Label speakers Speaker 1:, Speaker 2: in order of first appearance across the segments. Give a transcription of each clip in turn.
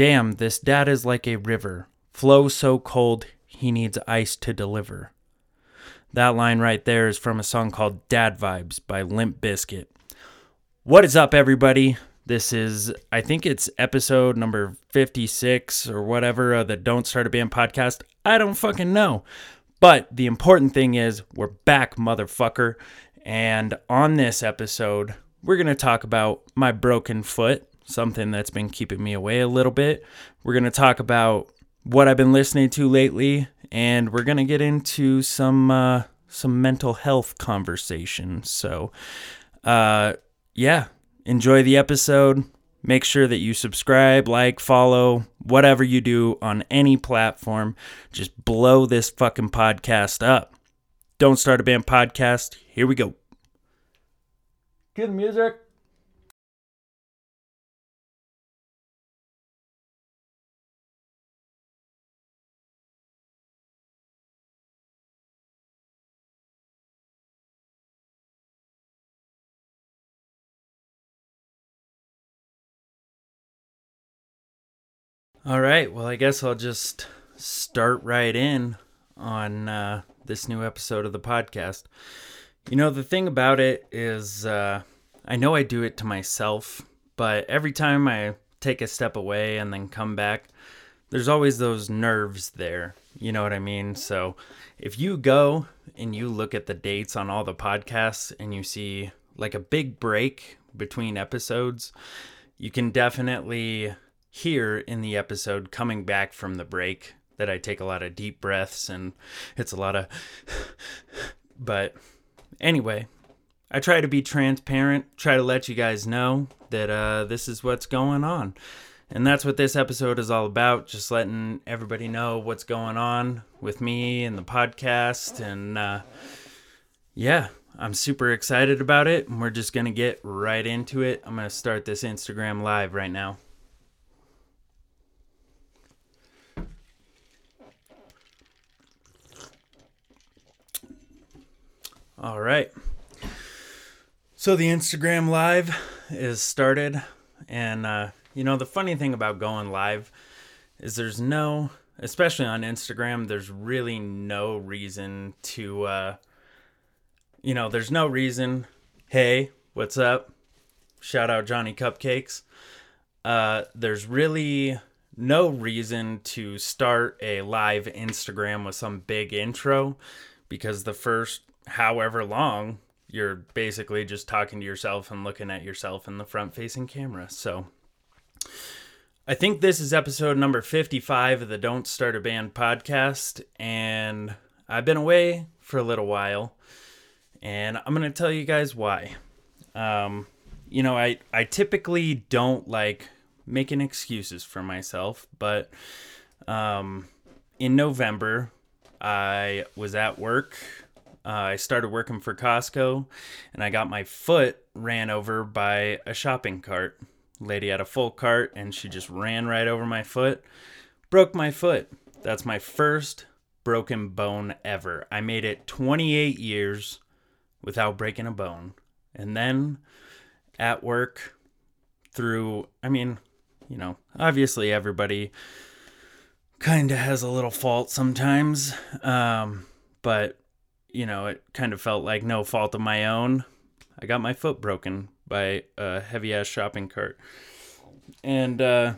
Speaker 1: Damn, this dad is like a river, flow so cold he needs ice to deliver. That line right there is from a song called Dad Vibes by Limp Bizkit. What is up, everybody? This is, I think it's episode number 56 or whatever of the Don't Start a Band podcast. I don't fucking know. But the important thing is, we're back, motherfucker. And on this episode, we're going to talk about my broken foot, something that's been keeping me away a little bit. We're going to talk about what I've been listening to lately, and we're going to get into some uh, some mental health conversation. So, uh, yeah, enjoy the episode. Make sure that you subscribe, like, follow, whatever you do on any platform. Just blow this fucking podcast up. Don't Start a Band podcast. Here we go. Good music. All right. Well, I guess I'll just start right in on uh, this new episode of the podcast. You know, the thing about it is, uh, I know I do it to myself, but every time I take a step away and then come back, there's always those nerves there. You know what I mean? So if you go and you look at the dates on all the podcasts and you see like a big break between episodes, you can definitely hear in the episode coming back from the break that I take a lot of deep breaths and it's a lot of. but anyway, I try to be transparent, try to let you guys know that uh, this is what's going on. And that's what this episode is all about just letting everybody know what's going on with me and the podcast. And uh, yeah, I'm super excited about it. And we're just going to get right into it. I'm going to start this Instagram live right now. All right. So the Instagram live is started. And, uh, you know, the funny thing about going live is there's no, especially on Instagram, there's really no reason to, uh, you know, there's no reason, hey, what's up? Shout out Johnny Cupcakes. Uh, there's really no reason to start a live Instagram with some big intro because the first however long you're basically just talking to yourself and looking at yourself in the front facing camera. So I think this is episode number 55 of the Don't Start a Band podcast. And I've been away for a little while. And I'm going to tell you guys why. Um, you know, I, I typically don't like making excuses for myself, but um, in November, I was at work uh, I started working for Costco and I got my foot ran over by a shopping cart. Lady had a full cart and she just ran right over my foot, broke my foot. That's my first broken bone ever. I made it 28 years without breaking a bone. And then at work, through, I mean, you know, obviously everybody kind of has a little fault sometimes. Um, but you know, it kind of felt like no fault of my own. I got my foot broken by a heavy ass shopping cart. And, uh,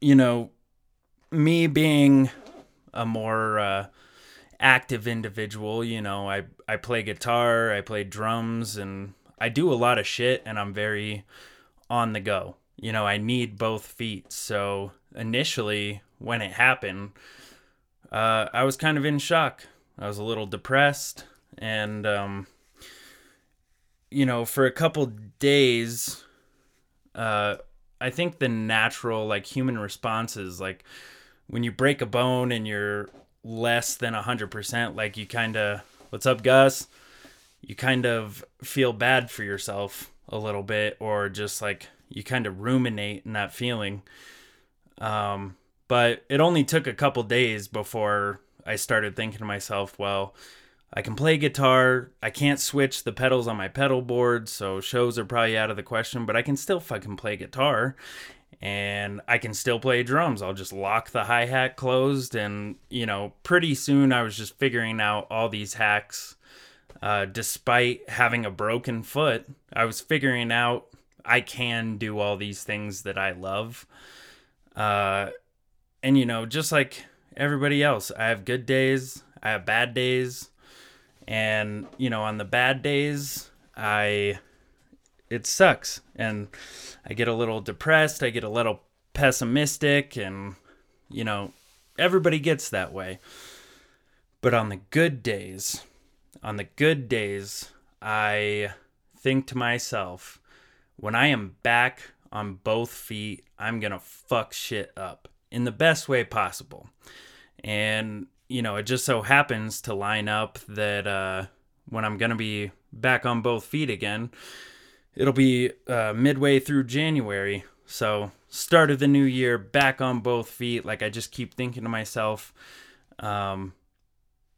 Speaker 1: you know, me being a more uh, active individual, you know, I, I play guitar, I play drums, and I do a lot of shit, and I'm very on the go. You know, I need both feet. So initially, when it happened, uh, I was kind of in shock I was a little depressed, and um, you know, for a couple days, uh, I think the natural like human responses, like when you break a bone and you're less than hundred percent, like you kind of, what's up, Gus? You kind of feel bad for yourself a little bit, or just like you kind of ruminate in that feeling. Um, but it only took a couple days before I started thinking to myself, well, I can play guitar. I can't switch the pedals on my pedal board, so shows are probably out of the question, but I can still fucking play guitar. and I can still play drums. I'll just lock the hi hat closed, and you know, pretty soon I was just figuring out all these hacks. Uh, despite having a broken foot, I was figuring out I can do all these things that I love. Uh, and you know, just like everybody else, I have good days, I have bad days, and you know, on the bad days, I it sucks and I get a little depressed, I get a little pessimistic and you know, everybody gets that way. But on the good days, on the good days, I think to myself, when I am back on both feet, I'm going to fuck shit up in the best way possible. And, you know, it just so happens to line up that uh, when I'm to be back on both feet again, it'll be uh, midway through January. So, start of the new year, back on both feet. Like, I just keep thinking to myself, um,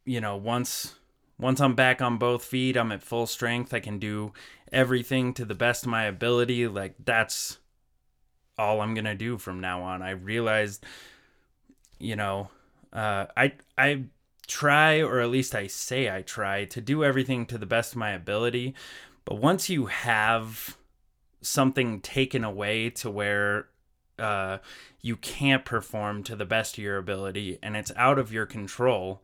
Speaker 1: you know, once once I'm back on both feet, I'm at full strength. I can do everything to the best of my ability. Like that's all I'm gonna do from now on. I realized, you know, uh, I I try, or at least I say I try to do everything to the best of my ability. But once you have something taken away to where uh, you can't perform to the best of your ability and it's out of your control,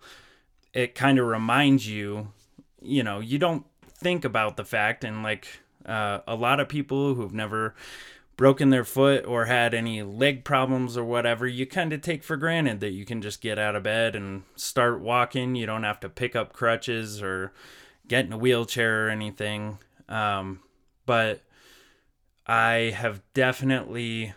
Speaker 1: it kind of reminds you, you know, you don't think about the fact, and like uh, a lot of people who've never broken their foot or had any leg problems or whatever, you kind of take for granted that you can just get out of bed and start walking. You don't have to pick up crutches or get in a wheelchair or anything. Um, but I have definitely,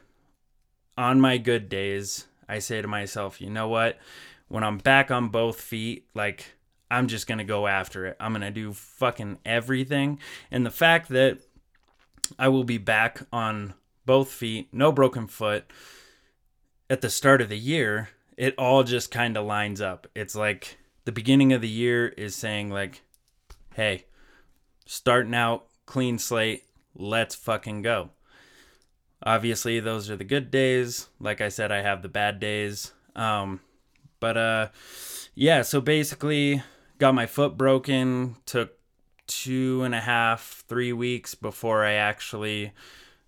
Speaker 1: on my good days, I say to myself, you know what? When I'm back on both feet, like I'm just going to go after it. I'm going to do fucking everything. And the fact that I will be back on both feet, no broken foot at the start of the year, it all just kind of lines up. It's like the beginning of the year is saying like, "Hey, starting out clean slate, let's fucking go." Obviously, those are the good days. Like I said, I have the bad days. Um but uh yeah, so basically got my foot broken. Took two and a half, three weeks before I actually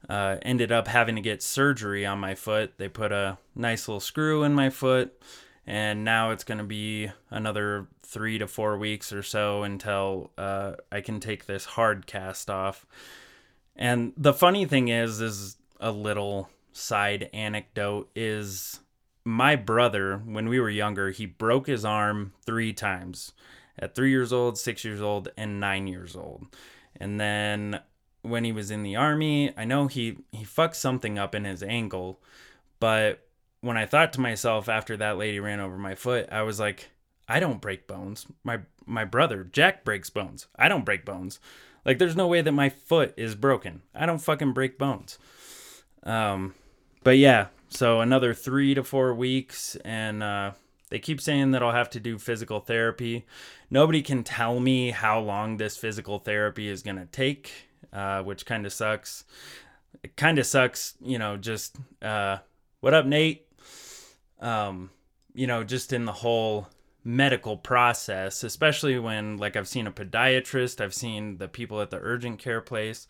Speaker 1: uh, ended up having to get surgery on my foot. They put a nice little screw in my foot, and now it's going to be another three to four weeks or so until uh, I can take this hard cast off. And the funny thing is, is a little side anecdote is my brother when we were younger he broke his arm three times at three years old, six years old, and nine years old. And then when he was in the army, I know he he fucked something up in his ankle, but when I thought to myself after that lady ran over my foot, I was like, I don't break bones. My my brother Jack breaks bones. I don't break bones. Like there's no way that my foot is broken. I don't fucking break bones. Um, but yeah, so another three to four weeks, and uh, they keep saying that I'll have to do physical therapy. Nobody can tell me how long this physical therapy is going to take, uh, which kind of sucks. It kind of sucks, you know, just uh, what up, Nate? Um, you know, just in the whole medical process, especially when, like, I've seen a podiatrist, I've seen the people at the urgent care place.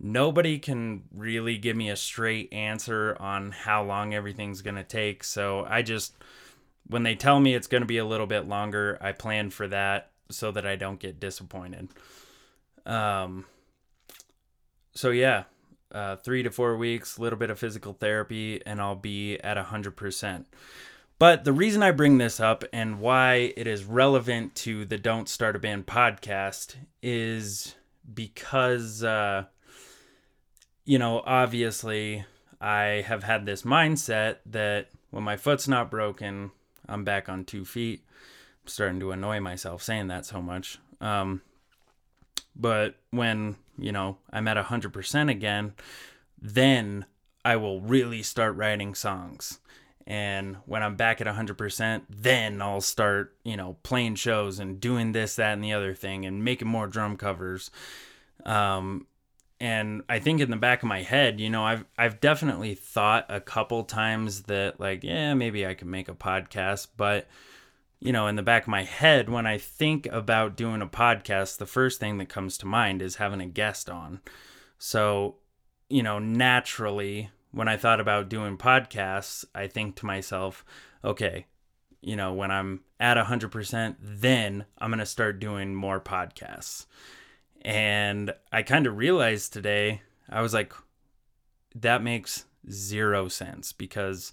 Speaker 1: Nobody can really give me a straight answer on how long everything's going to take. So I just when they tell me it's going to be a little bit longer, I plan for that so that I don't get disappointed. Um, so yeah, uh, three to four weeks, a little bit of physical therapy, and I'll be at 100%. But the reason I bring this up and why it is relevant to the Don't Start a Band podcast is because, uh, you know, obviously I have had this mindset that when my foot's not broken, I'm back on two feet. I'm starting to annoy myself saying that so much. Um, but when, you know, I'm at 100% again, then I will really start writing songs. And when I'm back at 100%, then I'll start, you know, playing shows and doing this, that, and the other thing and making more drum covers. Um, and I think in the back of my head, you know, I've I've definitely thought a couple times that like, yeah, maybe I could make a podcast, but you know, in the back of my head when I think about doing a podcast, the first thing that comes to mind is having a guest on. So, you know, naturally, when I thought about doing podcasts, I think to myself, okay, you know, when I'm at 100%, then I'm going to start doing more podcasts. And I kind of realized today, I was like, that makes zero sense because,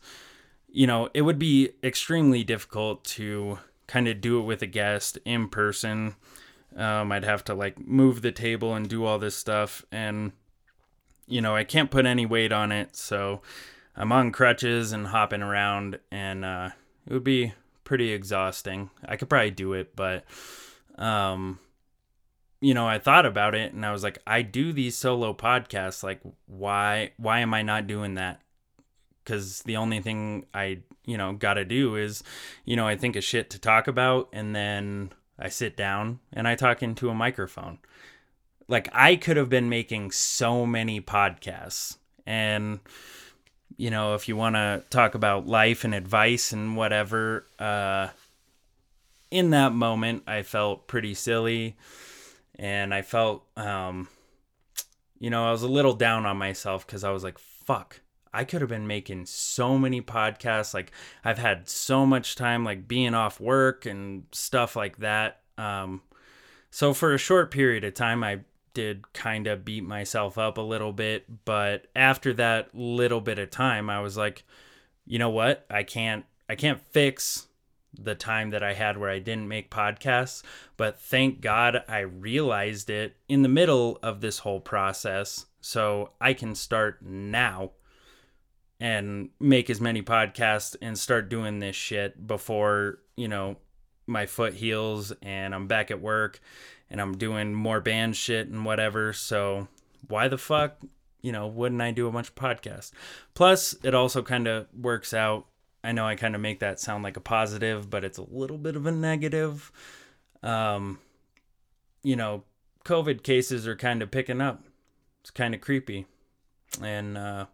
Speaker 1: you know, it would be extremely difficult to kind of do it with a guest in person. Um, I'd have to like move the table and do all this stuff. And, you know, I can't put any weight on it. So I'm on crutches and hopping around, and uh, it would be pretty exhausting. I could probably do it, but um you know, I thought about it and I was like, I do these solo podcasts. Like, why why am I not doing that? Because the only thing I you know got to do is, you know, I think of shit to talk about, and then I sit down and I talk into a microphone. Like, I could have been making so many podcasts, and you know, if you want to talk about life and advice and whatever, uh, in that moment, I felt pretty silly and I felt, um, you know, I was a little down on myself because I was like, fuck, I could have been making so many podcasts. Like, I've had so much time, like being off work and stuff like that. Um, so for a short period of time, I did kind of beat myself up a little bit, but after that little bit of time, I was like, you know what? I can't I can't fix the time that I had where I didn't make podcasts, but thank God I realized it in the middle of this whole process so I can start now and make as many podcasts and start doing this shit before, you know, my foot heals and I'm back at work and I'm doing more band shit and whatever. So why the fuck, you know, wouldn't I do a bunch of podcasts? Plus, it also kind of works out. I know I kind of make that sound like a positive, but it's a little bit of a negative. Um, you know, COVID cases are kind of picking up. It's kind of creepy. And, uh,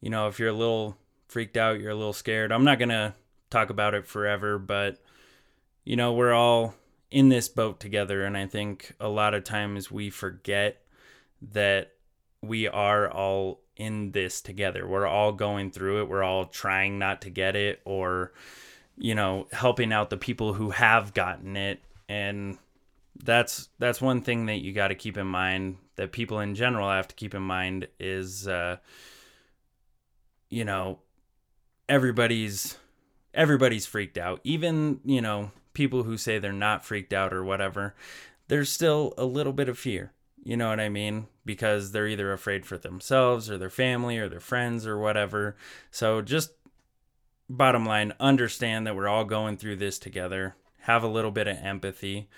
Speaker 1: you know, if you're a little freaked out, you're a little scared. I'm not going to talk about it forever, but, you know, we're all in this boat together. And I think a lot of times we forget that we are all in this together. We're all going through it. We're all trying not to get it or, you know, helping out the people who have gotten it. And that's that's one thing that you got to keep in mind that people in general have to keep in mind is uh you know everybody's everybody's freaked out even you know people who say they're not freaked out or whatever, there's still a little bit of fear. You know what I mean? Because they're either afraid for themselves or their family or their friends or whatever. So just bottom line, understand that we're all going through this together. Have a little bit of empathy.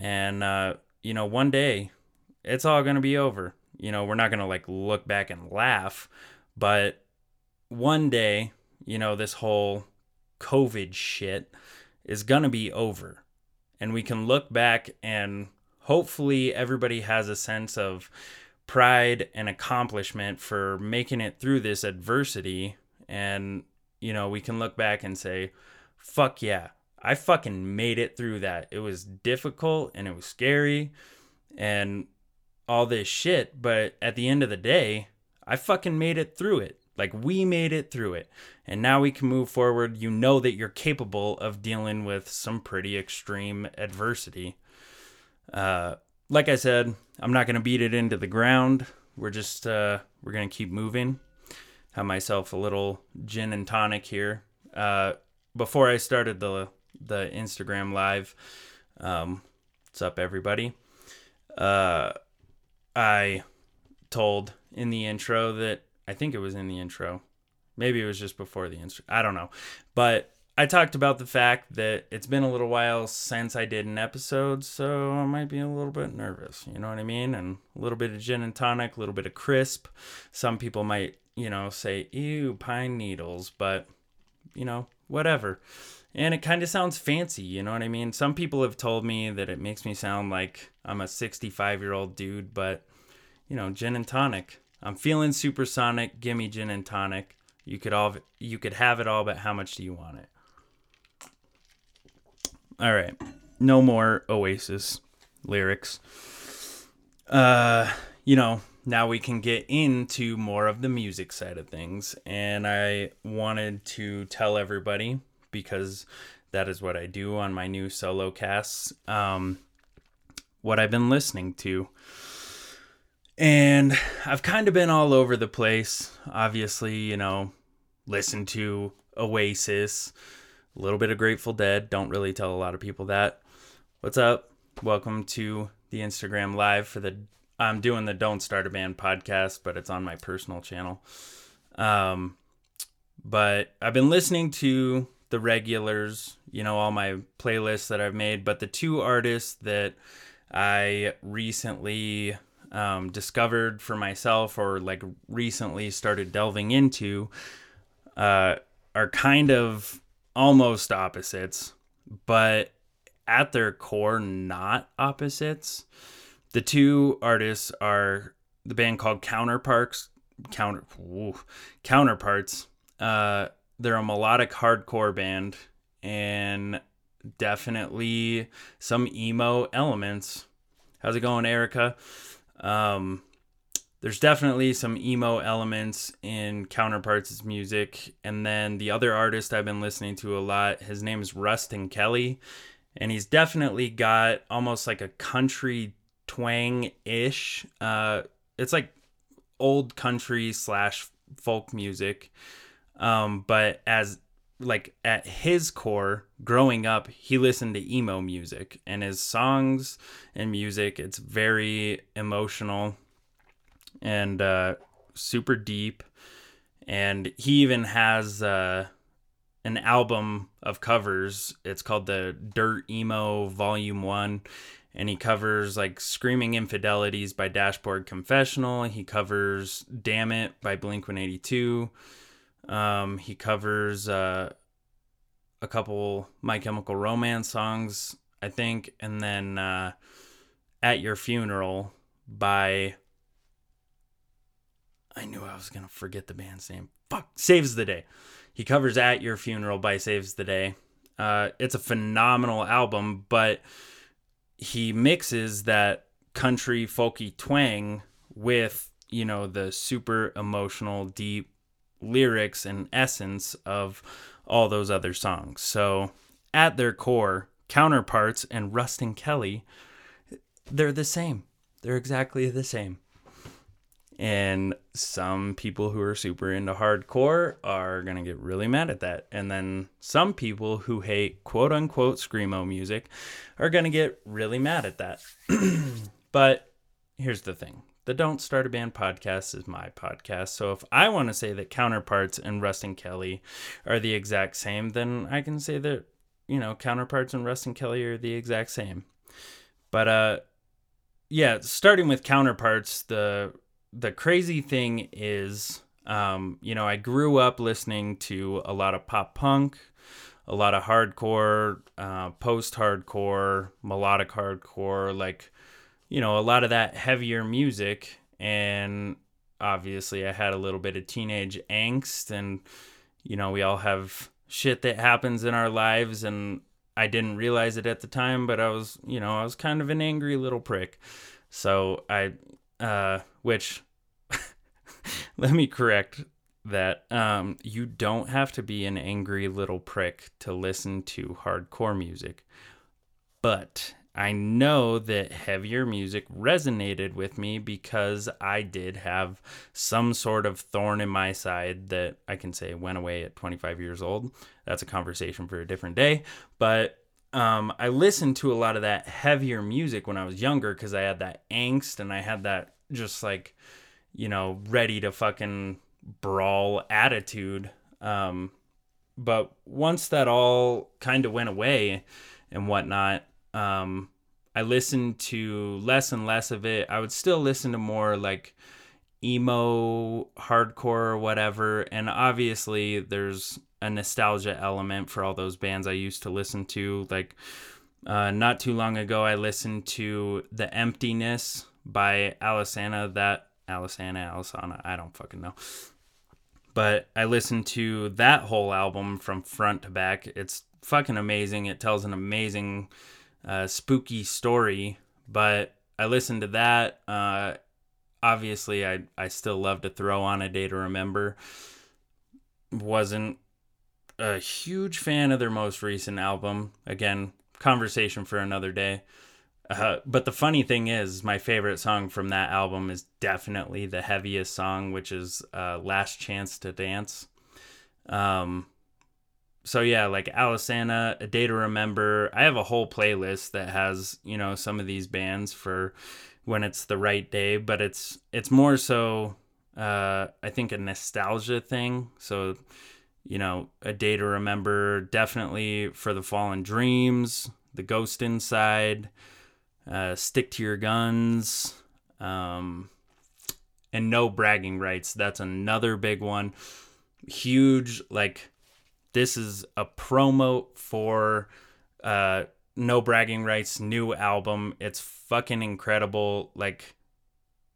Speaker 1: And, uh, you know, one day it's all going to be over. You know, we're not going to like look back and laugh, but one day, you know, this whole COVID shit is going to be over. And we can look back and hopefully everybody has a sense of pride and accomplishment for making it through this adversity. And, you know, we can look back and say, fuck yeah, I fucking made it through that. It was difficult and it was scary and all this shit. But at the end of the day, I fucking made it through it. Like we made it through it. And now we can move forward. You know that you're capable of dealing with some pretty extreme adversity. Uh, like I said, I'm not going to beat it into the ground. We're just, uh, we're going to keep moving. Have myself a little gin and tonic here. Uh, before I started the, the Instagram live, um, what's up, everybody? Uh, I told in the intro that I think it was in the intro. Maybe it was just before the intro. I don't know. But I talked about the fact that it's been a little while since I did an episode, so I might be a little bit nervous. You know what I mean? And a little bit of gin and tonic, a little bit of crisp. Some people might, you know, say, ew, pine needles, but, you know, whatever. And it kind of sounds fancy, you know what I mean? Some people have told me that it makes me sound like I'm a 65 year old dude, but you know, gin and tonic. I'm feeling supersonic. Give me gin and tonic. You could all you could have it all, but how much do you want it? All right. No more Oasis lyrics. Uh, you know, now we can get into more of the music side of things. And I wanted to tell everybody because that is what I do on my new solo casts. Um, what I've been listening to. And I've kind of been all over the place. Obviously, you know, listen to Oasis, a little bit of Grateful Dead. Don't really tell a lot of people that. What's up? Welcome to the Instagram live for the I'm doing the Don't Start a Band podcast, but it's on my personal channel. Um but I've been listening to the regulars, you know, all my playlists that I've made, but the two artists that I recently um, discovered for myself or like recently started delving into uh, are kind of almost opposites, but at their core, not opposites. The two artists are the band called Counterparts. Counter Counterparts. Uh, they're a melodic hardcore band and definitely some emo elements. How's it going, Erica? Um, there's definitely some emo elements in Counterparts' music. And then the other artist I've been listening to a lot, his name is Ruston Kelly. And he's definitely got almost like a country twang ish. Uh, it's like old country slash folk music. Um, but as like at his core, growing up, he listened to emo music and his songs and music, it's very emotional and uh, super deep. And he even has uh, an album of covers. It's called the Dirt Emo Volume 1. And he covers like Screaming Infidelities by Dashboard Confessional. He covers Damn It by Blink 182. Um, he covers uh, a couple My Chemical Romance songs, I think, and then uh, At Your Funeral by. I knew I was gonna forget the band's name. Fuck, Saves the Day. He covers At Your Funeral by Saves the Day. Uh, it's a phenomenal album, but he mixes that country folky twang with you know the super emotional, deep lyrics and essence of all those other songs. So, at their core, counterparts and Ruston Kelly, they're the same. They're exactly the same. And some people who are super into hardcore are going to get really mad at that. And then some people who hate quote unquote Screamo music are going to get really mad at that. but here's the thing the Don't Start a Band podcast is my podcast. So if I want to say that Counterparts and Ruston Kelly are the exact same, then I can say that, you know, Counterparts and Ruston Kelly are the exact same. But uh yeah, starting with Counterparts, the the crazy thing is um, you know, I grew up listening to a lot of pop punk, a lot of hardcore, uh, post hardcore, melodic hardcore, like you know, a lot of that heavier music. And obviously, I had a little bit of teenage angst, and, you know, we all have shit that happens in our lives. And I didn't realize it at the time, but I was, you know, I was kind of an angry little prick. So I, uh, which, let me correct that um, you don't have to be an angry little prick to listen to hardcore music. But I know that heavier music resonated with me because I did have some sort of thorn in my side that I can say went away at 25 years old. That's a conversation for a different day. But um, I listened to a lot of that heavier music when I was younger because I had that angst and I had that just like, you know, ready to fucking brawl attitude. Um, but once that all kind of went away and whatnot, um, I listened to less and less of it. I would still listen to more like emo, hardcore, whatever. And obviously, there's a nostalgia element for all those bands I used to listen to. Like, uh, not too long ago, I listened to The Emptiness by Alesana. That Alesana, Alesana, I don't fucking know. But I listened to that whole album from front to back. It's fucking amazing. It tells an amazing, uh, spooky story. But I listened to that. Uh, obviously, I I still love to throw on a day to remember. Wasn't a huge fan of their most recent album. Again, conversation for another day. Uh, but the funny thing is, my favorite song from that album is definitely the heaviest song, which is uh, "Last Chance to Dance." Um, so yeah, like Alesana, A Day to Remember. I have a whole playlist that has you know some of these bands for when it's the right day, but it's it's more so uh, I think a nostalgia thing. So you know, A Day to Remember, definitely for the Fallen Dreams, The Ghost Inside, uh, Stick to Your Guns, um, and No Bragging Rights. That's another big one. Huge, like this is a promo for uh No Bragging Rights new album. It's fucking incredible. Like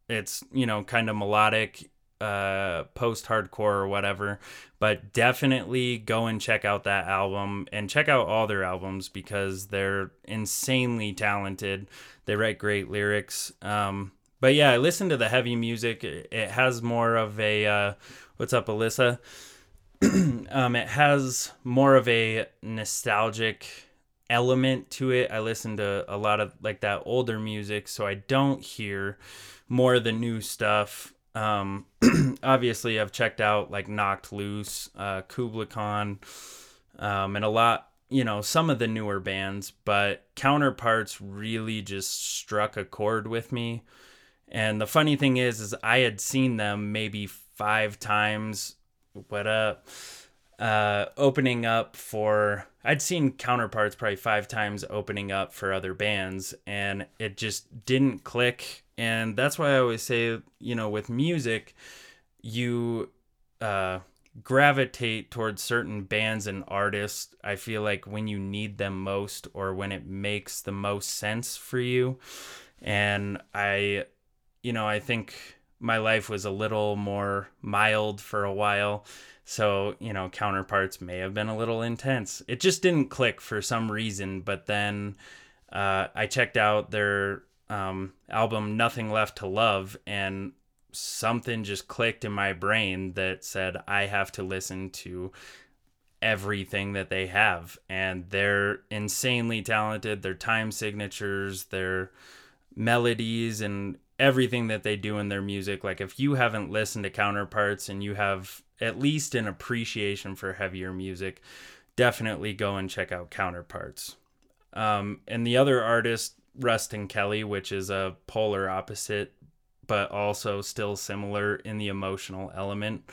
Speaker 1: it's, you know, kind of melodic, uh post hardcore or whatever, but definitely go and check out that album and check out all their albums because they're insanely talented. They write great lyrics. Um but yeah, I listen to the heavy music. It has more of a uh what's up, Alyssa? um, it has more of a nostalgic element to it. I listen to a lot of like that older music, so I don't hear more of the new stuff. Um, obviously, I've checked out like Knocked Loose, uh, Kublai Khan, um, and a lot, you know, some of the newer bands, but Counterparts really just struck a chord with me. And the funny thing is, is I had seen them maybe five times what up uh opening up for I'd seen counterparts probably 5 times opening up for other bands and it just didn't click. And that's why I always say you know with music you uh gravitate towards certain bands and artists I feel like when you need them most or when it makes the most sense for you. And I you know I think my life was a little more mild for a while. So, you know, counterparts may have been a little intense. It just didn't click for some reason. But then uh, I checked out their um, album, Nothing Left to Love, and something just clicked in my brain that said, I have to listen to everything that they have. And they're insanely talented. Their time signatures, their melodies, and everything that they do in their music. Like if you haven't listened to Counterparts and you have at least an appreciation for heavier music, definitely go and check out Counterparts. Um, and the other artist, Ruston Kelly, which is a polar opposite, but also still similar in the emotional element.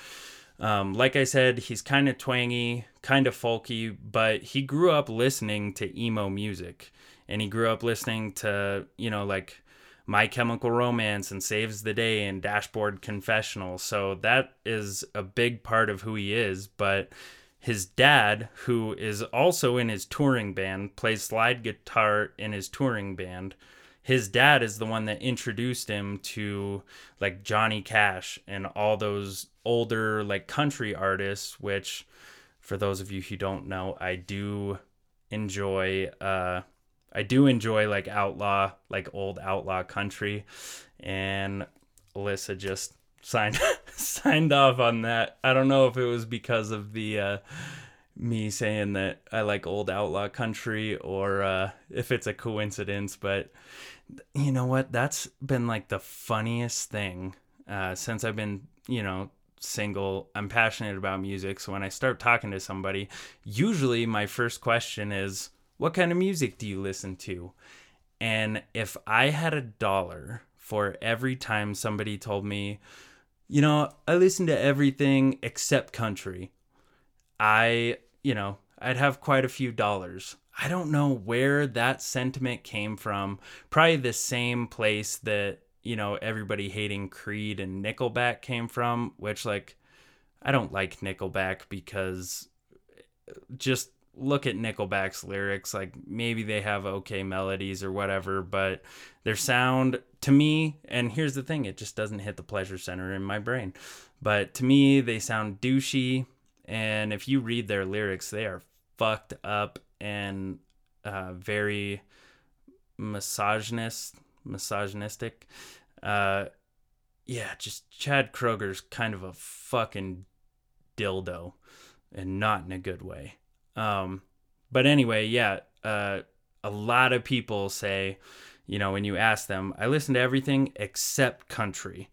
Speaker 1: Um, like I said, he's kind of twangy, kind of folky, but he grew up listening to emo music and he grew up listening to, you know, like my Chemical Romance and Saves the Day and Dashboard Confessional. So that is a big part of who he is. But his dad, who is also in his touring band, plays slide guitar in his touring band. His dad is the one that introduced him to like Johnny Cash and all those older like country artists, which for those of you who don't know, I do enjoy uh I do enjoy like outlaw, like old outlaw country, and Alyssa just signed signed off on that. I don't know if it was because of the uh, me saying that I like old outlaw country or uh, if it's a coincidence, but you know what? That's been like the funniest thing uh, since I've been, you know, single. I'm passionate about music, so when I start talking to somebody, usually my first question is what kind of music do you listen to? And if I had a dollar for every time somebody told me, you know, I listen to everything except country, I, you know, I'd have quite a few dollars. I don't know where that sentiment came from. Probably the same place that, you know, everybody hating Creed and Nickelback came from, which, like, I don't like Nickelback because just look at Nickelback's lyrics, like maybe they have okay melodies or whatever, but their sound to me, and here's the thing, it just doesn't hit the pleasure center in my brain. But to me, they sound douchey, and if you read their lyrics, they are fucked up and uh, very misogynist, misogynistic. Uh, yeah, just Chad Kroeger's kind of a fucking dildo, and not in a good way. Um, but anyway, yeah, uh, a lot of people say, you know, when you ask them, I listen to everything except country.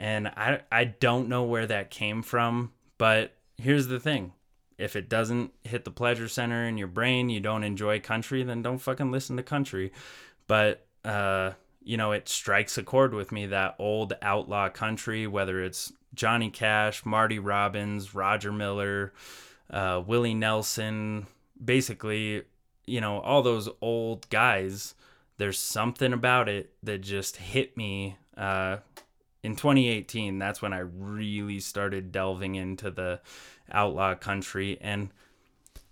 Speaker 1: And I, I don't know where that came from, but here's the thing. If it doesn't hit the pleasure center in your brain, you don't enjoy country, then don't fucking listen to country. But, uh, you know, it strikes a chord with me that old outlaw country, whether it's Johnny Cash, Marty Robbins, Roger Miller, uh, Willie Nelson, basically, you know, all those old guys. There's something about it that just hit me. Uh, in 2018, that's when I really started delving into the outlaw country. And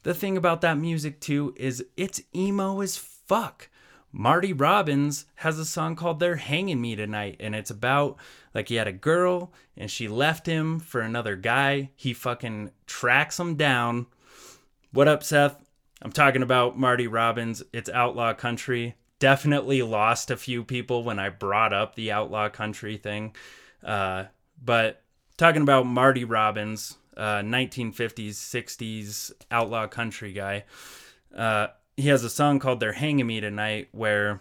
Speaker 1: the thing about that music, too, is it's emo as fuck. Marty Robbins has a song called They're Hanging Me Tonight, and it's about like he had a girl and she left him for another guy. He fucking tracks him down. What up, Seth? I'm talking about Marty Robbins. It's outlaw country. Definitely lost a few people when I brought up the outlaw country thing. Uh, but talking about Marty Robbins, uh, 1950s, 60s outlaw country guy. Uh, he has a song called They're Hanging Me Tonight where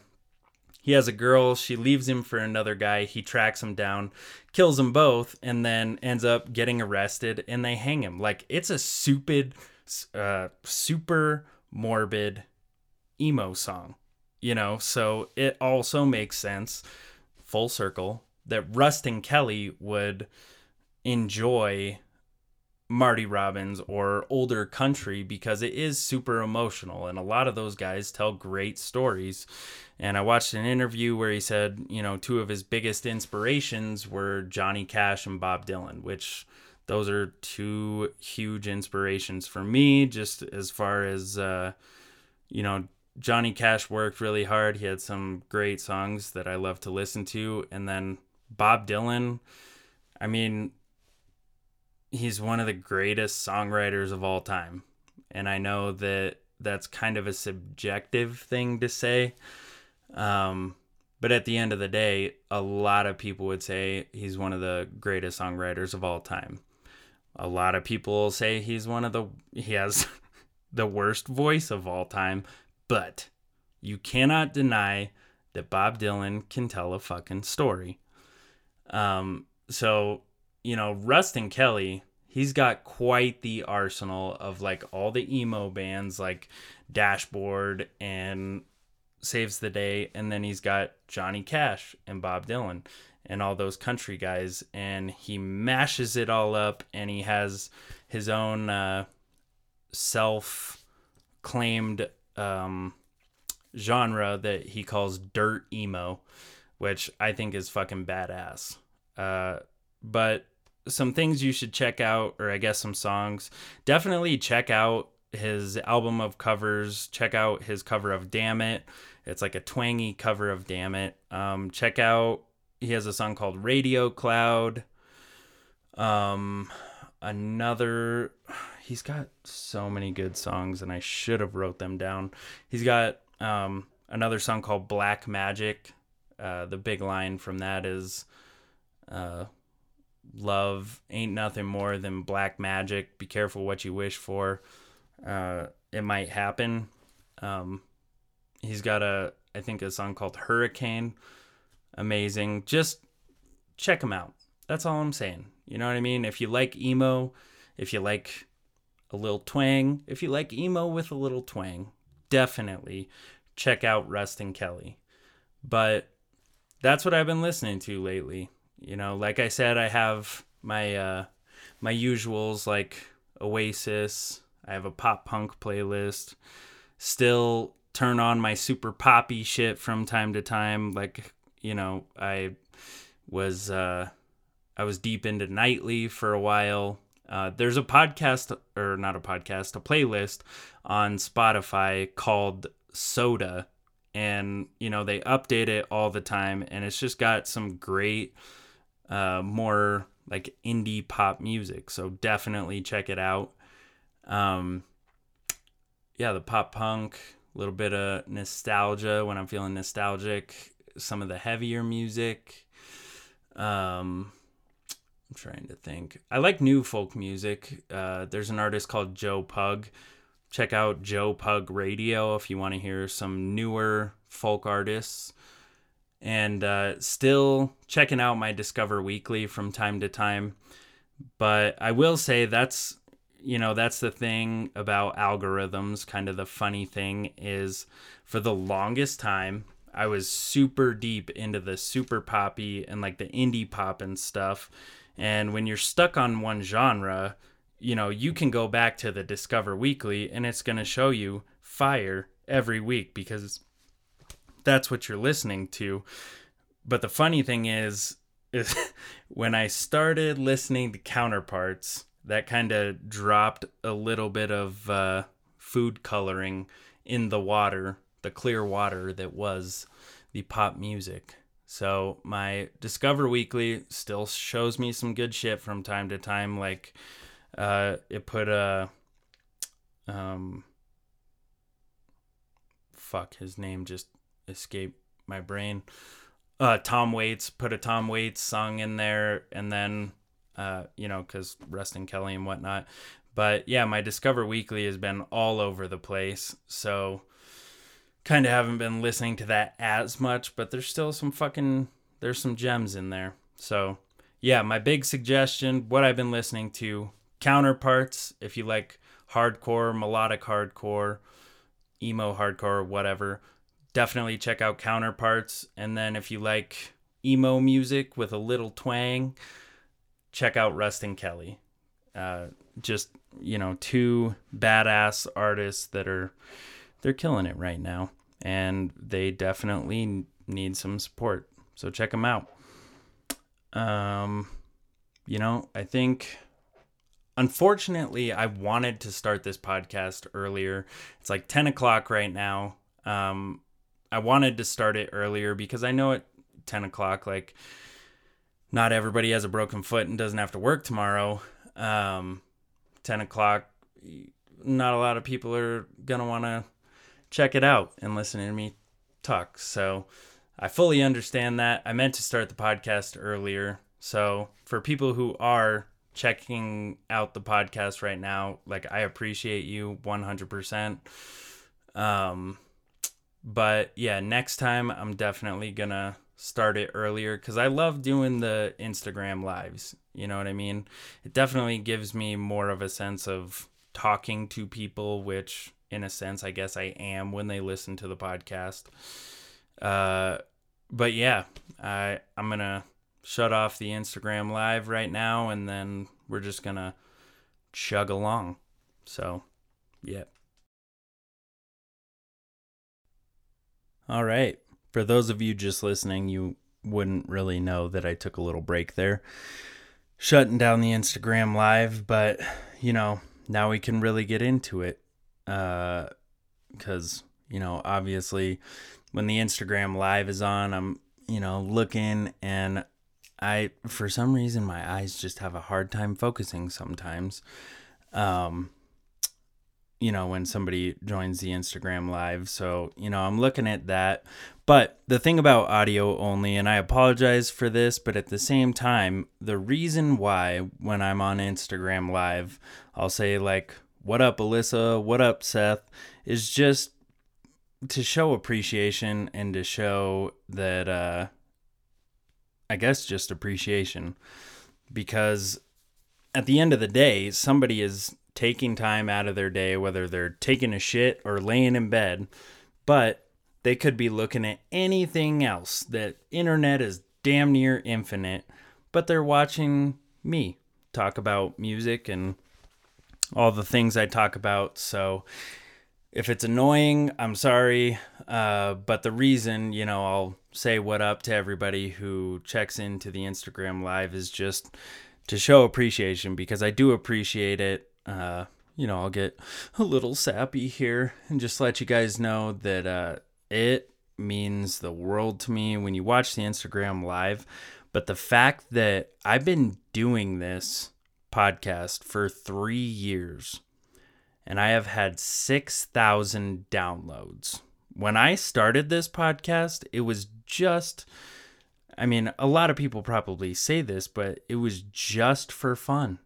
Speaker 1: he has a girl, she leaves him for another guy, he tracks him down, kills them both, and then ends up getting arrested and they hang him. Like it's a stupid, uh, super morbid emo song, you know? So it also makes sense, full circle, that Ruston Kelly would enjoy Marty Robbins or older country because it is super emotional and a lot of those guys tell great stories. And I watched an interview where he said, you know, two of his biggest inspirations were Johnny Cash and Bob Dylan, which those are two huge inspirations for me just as far as uh you know, Johnny Cash worked really hard. He had some great songs that I love to listen to and then Bob Dylan, I mean, he's one of the greatest songwriters of all time. And I know that that's kind of a subjective thing to say. Um, but at the end of the day, a lot of people would say he's one of the greatest songwriters of all time. A lot of people say he's one of the he has the worst voice of all time, but you cannot deny that Bob Dylan can tell a fucking story. Um, so you know, Ruston Kelly he's got quite the arsenal of like all the emo bands like Dashboard and Saves the Day and then he's got Johnny Cash and Bob Dylan and all those country guys and he mashes it all up and he has his own uh, self claimed um, genre that he calls dirt emo which I think is fucking badass. Uh, but some things you should check out, or I guess some songs. Definitely check out his album of covers. Check out his cover of Damn It. It's like a twangy cover of Damn It. Um, check out, he has a song called Radio Cloud. Um, another, he's got so many good songs, and I should have wrote them down. He's got um, another song called Black Magic. Uh, the big line from that is, uh, love ain't nothing more than black magic. Be careful what you wish for. Uh, it might happen. Um, he's got a, I think, a song called Hurricane. Amazing. Just check him out. That's all I'm saying. You know what I mean? If you like emo, if you like a little twang, if you like emo with a little twang, definitely check out Ruston Kelly. But that's what I've been listening to lately. You know, like I said, I have my uh, my usuals like Oasis. I have a pop punk playlist. Still turn on my super poppy shit from time to time. Like you know, I was uh, I was deep into Nightly for a while. Uh, there's a podcast, or not a podcast, a playlist on Spotify called Soda. And, you know, they update it all the time. And it's just got some great, uh, more like indie pop music. So definitely check it out. Um, yeah, the pop punk, a little bit of nostalgia when I'm feeling nostalgic, some of the heavier music. Um, I'm trying to think. I like new folk music. Uh, there's an artist called Joe Pug. Check out Joe Pug Radio if you want to hear some newer folk artists. And uh, still checking out my Discover Weekly from time to time. But I will say that's you know that's the thing about algorithms kind of the funny thing is for the longest time i was super deep into the super poppy and like the indie pop and stuff and when you're stuck on one genre you know you can go back to the discover weekly and it's going to show you fire every week because that's what you're listening to but the funny thing is is when i started listening to counterparts that kind of dropped a little bit of uh, food coloring in the water, the clear water that was the pop music. So my Discover Weekly still shows me some good shit from time to time. Like uh, it put a um, fuck his name just escaped my brain. Uh, Tom Waits put a Tom Waits song in there, and then uh, you know, because Ruston Kelly and whatnot. But yeah, my Discover Weekly has been all over the place. So kind of haven't been listening to that as much, but there's still some fucking, there's some gems in there. So yeah, my big suggestion, what I've been listening to, counterparts, if you like hardcore, melodic hardcore, emo hardcore, whatever, definitely check out counterparts. And then if you like emo music with a little twang, check out Ruston Kelly. Uh, just you know, two badass artists that are they're killing it right now, and they definitely need some support. So check them out. Um, you know, I think. Unfortunately, I wanted to start this podcast earlier. It's like 10 o'clock right now. Um, I wanted to start it earlier because I know at 10 o'clock, like, not everybody has a broken foot and doesn't have to work tomorrow. Um, 10 o'clock, not a lot of people are going to want to check it out and listen to me talk. So I fully understand that. I meant to start the podcast earlier. So for people who are checking out the podcast right now, like I appreciate you 100%. Um, but yeah, next time I'm definitely going to start it earlier because I love doing the Instagram lives. You know what I mean? It definitely gives me more of a sense of talking to people, which in a sense I guess I am when they listen to the podcast. Uh, but yeah, I I'm gonna shut off the Instagram live right now, and then we're just gonna chug along. So, yeah. All right for those of you just listening, you wouldn't really know that I took a little break there, shutting down the Instagram live. But, you know, now we can really get into it. Because, uh, you know, obviously, when the Instagram live is on, I'm, you know, looking and I, for some reason, my eyes just have a hard time focusing sometimes. Um, you know, when somebody joins the Instagram live. So, you know, I'm looking at that. But the thing about audio only, and I apologize for this, but at the same time, the reason why when I'm on Instagram live, I'll say, like, what up, Alyssa? What up, Seth? is just to show appreciation and to show that, uh, I guess, just appreciation. Because at the end of the day, somebody is taking time out of their day, whether they're taking a shit or laying in bed, but they could be looking at anything else. That internet is damn near infinite, but they're watching me talk about music and all the things I talk about. So if it's annoying, I'm sorry. Uh, but the reason, you know, I'll say what up to everybody who checks into the Instagram live is just to show appreciation because I do appreciate it. Uh, you know, I'll get a little sappy here and just let you guys know that uh, it means the world to me when you watch the Instagram live. But the fact that I've been doing this podcast for three years and I have had 6,000 downloads. When I started this podcast, it was just, I mean, a lot of people probably say this, but it was just for fun.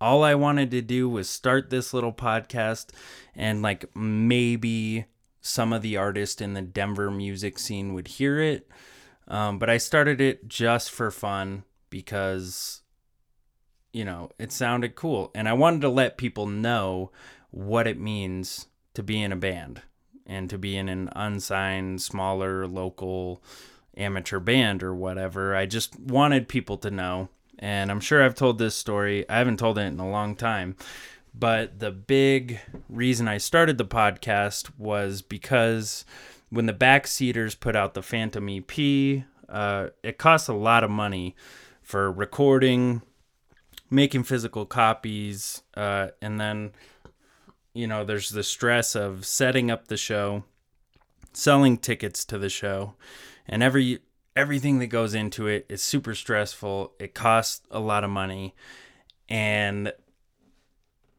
Speaker 1: All I wanted to do was start this little podcast and, like, maybe some of the artists in the Denver music scene would hear it. Um, but I started it just for fun because, you know, it sounded cool. And I wanted to let people know what it means to be in a band and to be in an unsigned, smaller, local amateur band or whatever. I just wanted people to know. And I'm sure I've told this story. I haven't told it in a long time. But the big reason I started the podcast was because when the Backseaters put out the Phantom EP, uh, it costs a lot of money for recording, making physical copies, uh, and then you know, there's the stress of setting up the show, selling tickets to the show, and every everything that goes into it is super stressful. It costs a lot of money. And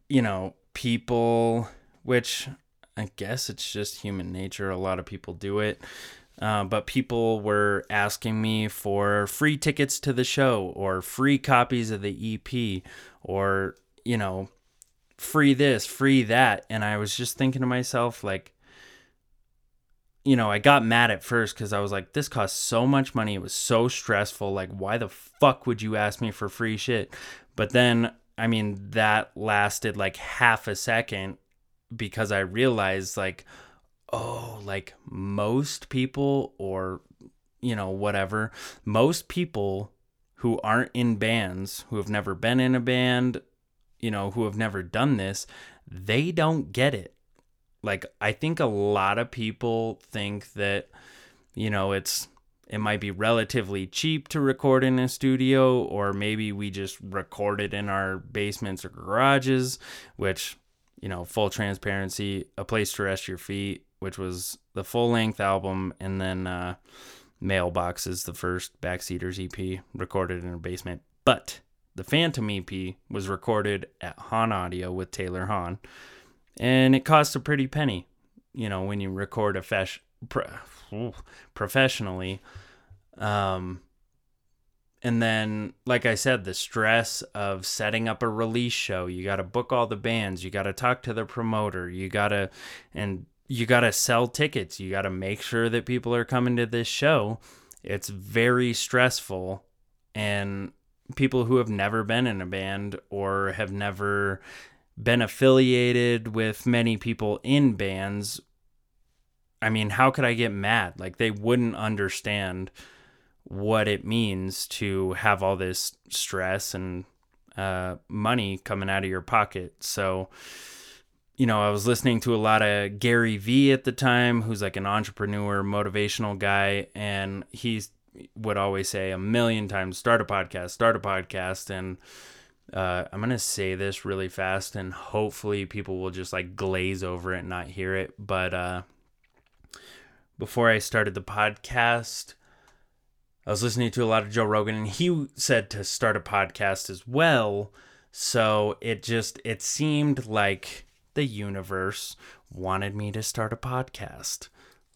Speaker 1: you know, people which I guess it's just human nature. A lot of people do it. Uh, but people were asking me for free tickets to the show or free copies of the EP or, you know, free this, free that. And I was just thinking to myself, like, you know, I got mad at first because I was like, this costs so much money. It was so stressful. Like, why the fuck would you ask me for free shit? But then, I mean, that lasted like half a second because I realized, like, oh, like most people, or, you know, whatever, most people who aren't in bands, who have never been in a band, you know, who have never done this, they don't get it. Like, I think a lot of people think that, you know, it's, it might be relatively cheap to record in a studio, or maybe we just record it in our basements or garages, which, you know, full transparency, A Place to Rest Your Feet, which was the full length album, and then uh, Mailbox is the first Backseaters EP recorded in a basement. But the Phantom EP was recorded at Hahn Audio with Taylor Hahn, and it costs a pretty penny, you know, when you record a fesh, pro, professionally. Um, and then, like I said, the stress of setting up a release show. You got to book all the bands. You got to talk to the promoter. You got to, and you got to sell tickets. You got to make sure that people are coming to this show. It's very stressful. And people who have never been in a band or have never been affiliated with many people in bands i mean how could i get mad like they wouldn't understand what it means to have all this stress and uh, money coming out of your pocket so you know, I was listening to a lot of Gary Vee at the time, who's like an entrepreneur, motivational guy, and he's would always say a million times start a podcast, start a podcast. And uh, I'm to say this really fast and hopefully people will just like glaze over it and not hear it. But uh, before I started the podcast, I was listening to a lot of Joe Rogan and he said to start a podcast as well. So it just, it seemed like the universe wanted me to start a podcast.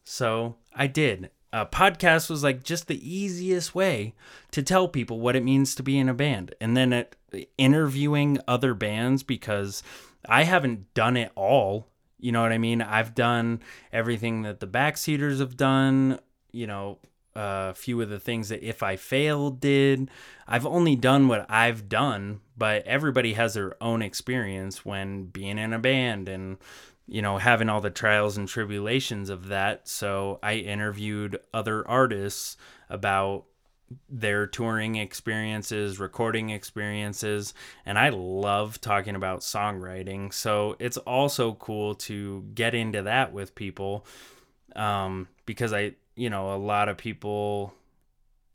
Speaker 1: So I did a podcast was like just the easiest way to tell people what it means to be in a band and then it, interviewing other bands because i haven't done it all. You know what i mean? I've done everything that the backseaters have done you know uh, a few of the things that if i failed did. I've only done what i've done but everybody has their own experience when being in a band and you know, having all the trials and tribulations of that. So I interviewed other artists about their touring experiences, recording experiences, and I love talking about songwriting. So it's also cool to get into that with people um, because I, you know, a lot of people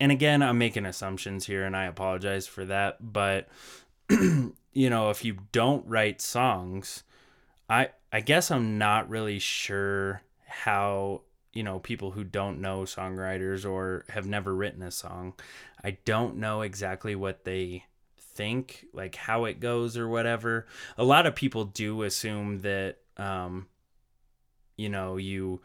Speaker 1: and again, I'm making assumptions here and I apologize for that, but you know, if you don't write songs, I I guess I'm not really sure how, you know, people who don't know songwriters or have never written a song, I don't know exactly what they think, like how it goes or whatever. A lot of people do assume that um you know, you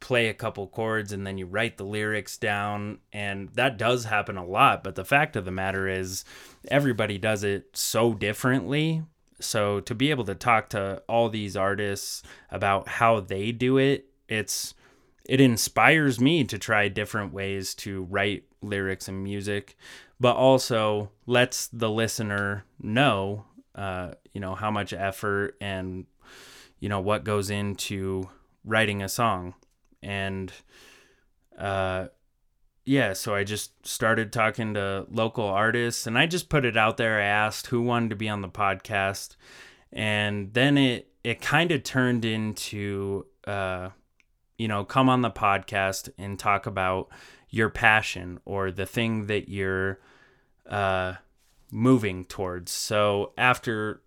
Speaker 1: play a couple chords and then you write the lyrics down and that does happen a lot but the fact of the matter is everybody does it so differently so to be able to talk to all these artists about how they do it it's it inspires me to try different ways to write lyrics and music but also lets the listener know uh, you know how much effort and you know what goes into writing a song. And uh yeah so i just started talking to local artists and i just put it out there. I asked who wanted to be on the podcast. And then it it kind of turned into uh you know come on the podcast and talk about your passion or the thing that you're uh moving towards so after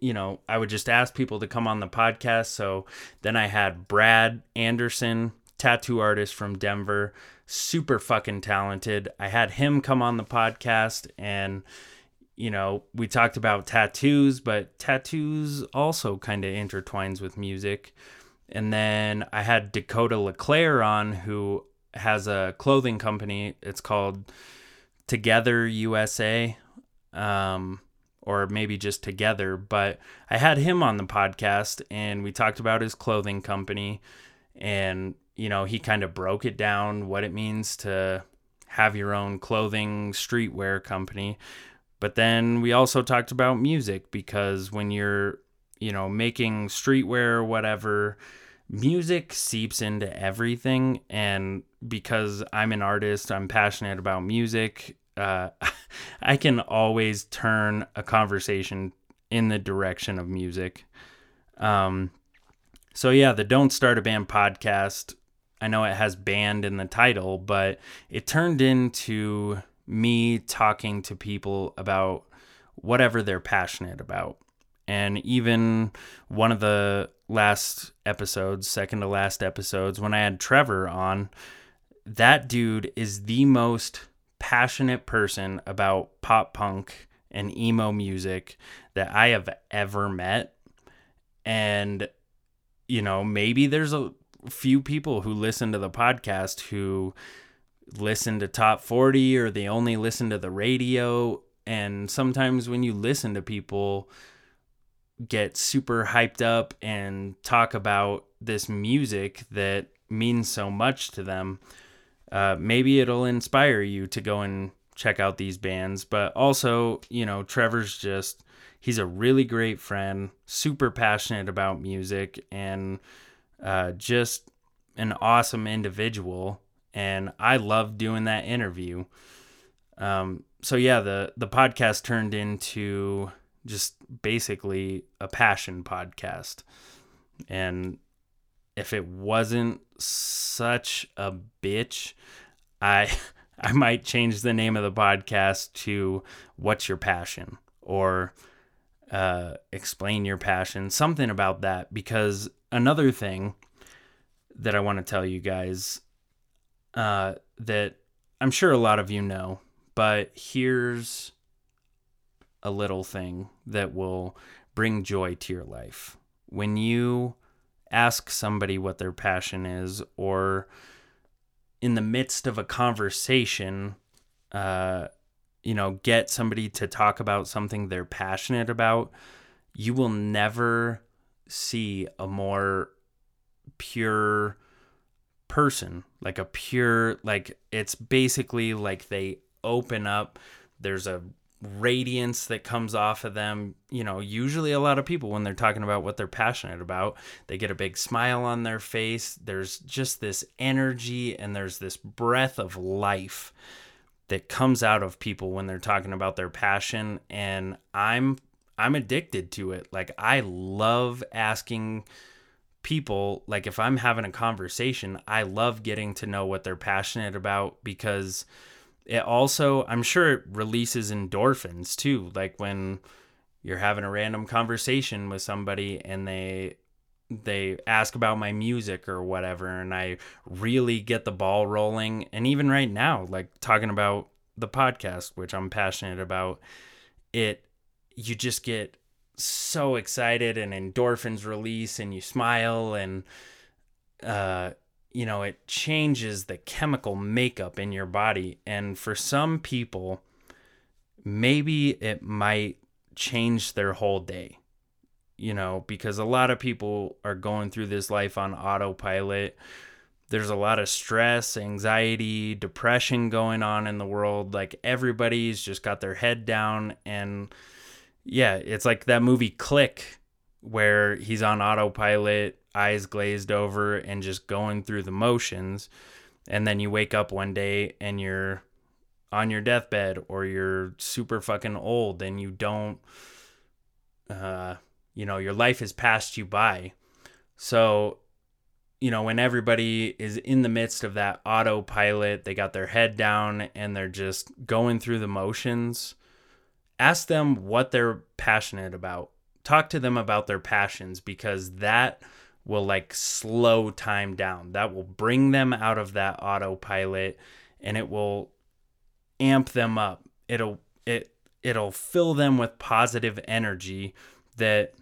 Speaker 1: you know, I would just ask people to come on the podcast. So then I had Brad Anderson, tattoo artist from Denver, super fucking talented. I had him come on the podcast and you know, we talked about tattoos, but tattoos also kind of intertwines with music. And then I had Dakota LeClaire on who has a clothing company. It's called Together USA. Um, or maybe just together. But I had him on the podcast and we talked about his clothing company. And, you know, he kind of broke it down what it means to have your own clothing streetwear company. But then we also talked about music because when you're, you know, making streetwear or whatever, music seeps into everything. And because I'm an artist, I'm passionate about music uh, I can always turn a conversation in the direction of music. Um, so yeah, the Don't Start a Band podcast. I know it has band in the title, but it turned into me talking to people about whatever they're passionate about. And even one of the last episodes, second to last episodes, when I had Trevor on, that dude is the most passionate person about pop punk and emo music that I have ever met. And, you know, maybe there's a few people who listen to the podcast who listen to top 40 or they only listen to the radio. And sometimes when you listen to people get super hyped up and talk about this music that means so much to them, uh, maybe it'll inspire you to go and check out these bands. But also, you know, Trevor's just, he's a really great friend, super passionate about music, and uh, just an awesome individual. And I love doing that interview. Um, so yeah, the the podcast turned into just basically a passion podcast. And if it wasn't such a bitch, I I might change the name of the podcast to "What's Your Passion" or uh, "Explain Your Passion," something about that. Because another thing that I want to tell you guys uh, that I'm sure a lot of you know, but here's a little thing that will bring joy to your life. When you ask somebody what their passion is or in the midst of a conversation uh, you know get somebody to talk about something they're passionate about you will never see a more pure person like a pure like it's basically like they open up there's a radiance that comes off of them. You know, usually a lot of people, when they're talking about what they're passionate about, they get a big smile on their face. There's just this energy and there's this breath of life that comes out of people when they're talking about their passion. And I'm. I'm addicted to it. Like, I love asking people, like if I'm having a conversation, I love getting to know what they're passionate about because it also, I'm sure it releases endorphins too. Like when you're having a random conversation with somebody and they they ask about my music or whatever and I really get the ball rolling and even right now like talking about the podcast which I'm passionate about it you just get so excited and endorphins release and you smile and uh you know it changes the chemical makeup in your body. And for some people maybe it might change their whole day you know because a lot of people are going through this life on autopilot. There's a lot of stress, anxiety, depression going on in the world. Like everybody's just got their head down. And yeah, it's like that movie Click where he's on autopilot, eyes glazed over, and just going through the motions. And then you wake up one day and you're on your deathbed or you're super fucking old and you don't, uh, you know, your life has passed you by. So, you know, when everybody is in the midst of that autopilot, they got their head down and they're just going through the motions ask them what they're passionate about. Talk to them about their passions because that will like slow time down. That will bring them out of that autopilot and it will amp them up. It'll it it'll fill them with positive energy that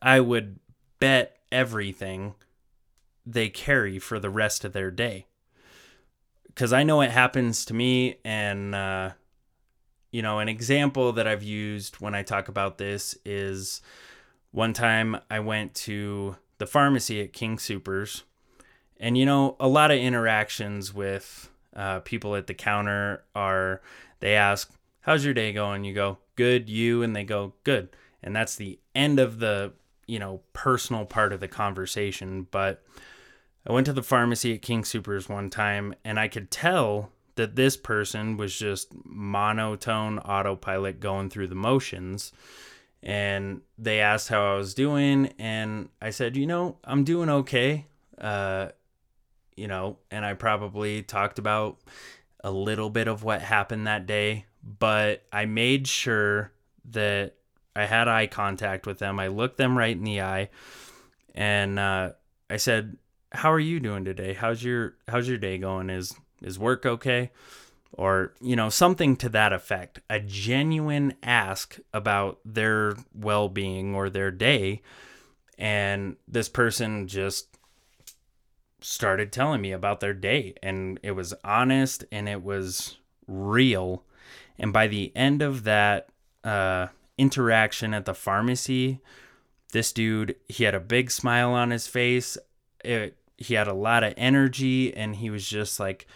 Speaker 1: I would bet everything they carry for the rest of their day. Cuz I know it happens to me and uh you know, an example that I've used when I talk about this is one time I went to the pharmacy at King Soopers, and you know, a lot of interactions with uh, people at the counter are they ask, How's your day going? You go, Good, you, and they go, Good. And that's the end of the, you know, personal part of the conversation. But I went to the pharmacy at King Soopers one time and I could tell that this person was just monotone autopilot going through the motions. And they asked how I was doing. And I said, you know, I'm doing okay. Uh, you know, and I probably talked about a little bit of what happened that day, but I made sure that I had eye contact with them. I looked them right in the eye and uh, I said, "How are you doing today? How's your how's your day going? Is is work okay? Or, you know, something to that effect. A genuine ask about their well being or their day. And this person just started telling me about their day. And it was honest and it was real. And by the end of that uh, interaction at the pharmacy, this dude, he had a big smile on his face. It, he had a lot of energy and he was just like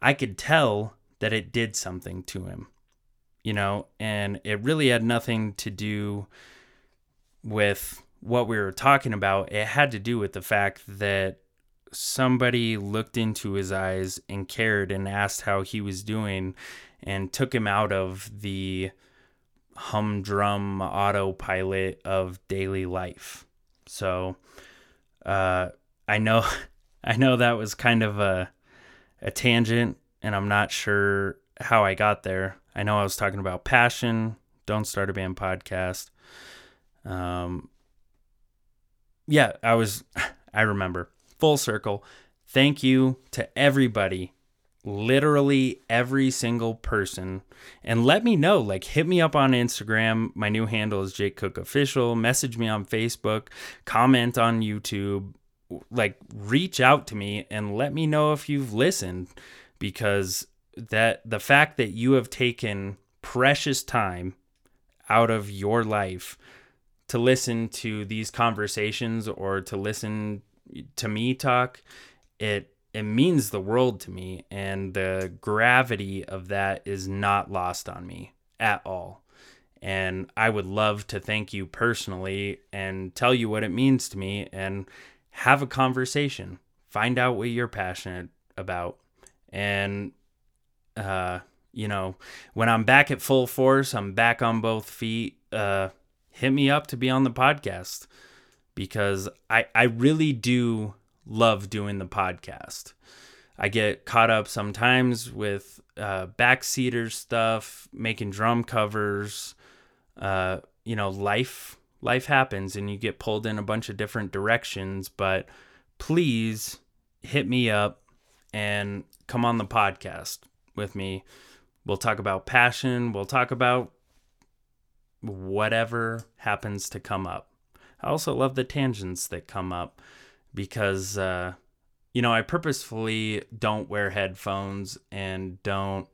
Speaker 1: I could tell that it did something to him, you know, and it really had nothing to do with what we were talking about. It had to do with the fact that somebody looked into his eyes and cared and asked how he was doing and took him out of the humdrum autopilot of daily life. So, uh, I know, I know that was kind of a a tangent and I'm not sure how I got there. I know I was talking about passion, don't start a band podcast. Um yeah, I was I remember. Full circle. Thank you to everybody literally every single person and let me know like hit me up on instagram my new handle is jake cook official message me on facebook comment on youtube like reach out to me and let me know if you've listened because that the fact that you have taken precious time out of your life to listen to these conversations or to listen to me talk it it means the world to me and the gravity of that is not lost on me at all and I would love to thank you personally and tell you what it means to me and have a conversation, find out what you're passionate about. And, uh, you know, when I'm back at full force, I'm back on both feet, uh, hit me up to be on the podcast because I, I really do love doing the podcast. I get caught up sometimes with uh, backseater stuff, making drum covers. Uh, you know, life life happens, and you get pulled in a bunch of different directions. But please hit me up and come on the podcast with me. We'll talk about passion. We'll talk about whatever happens to come up. I also love the tangents that come up because, uh, you know, I purposefully don't wear headphones and don't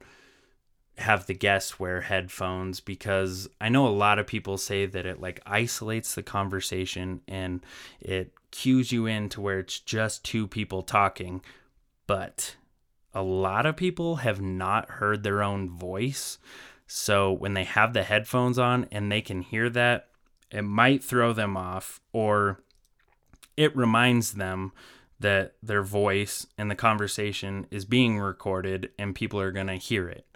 Speaker 1: have the guests wear headphones because I know a lot of people say that it like isolates the conversation and it cues you in to where it's just two people talking. But a lot of people have not heard their own voice. So when they have the headphones on and they can hear that, it might throw them off or it reminds them that their voice and the conversation is being recorded and people are going to hear it.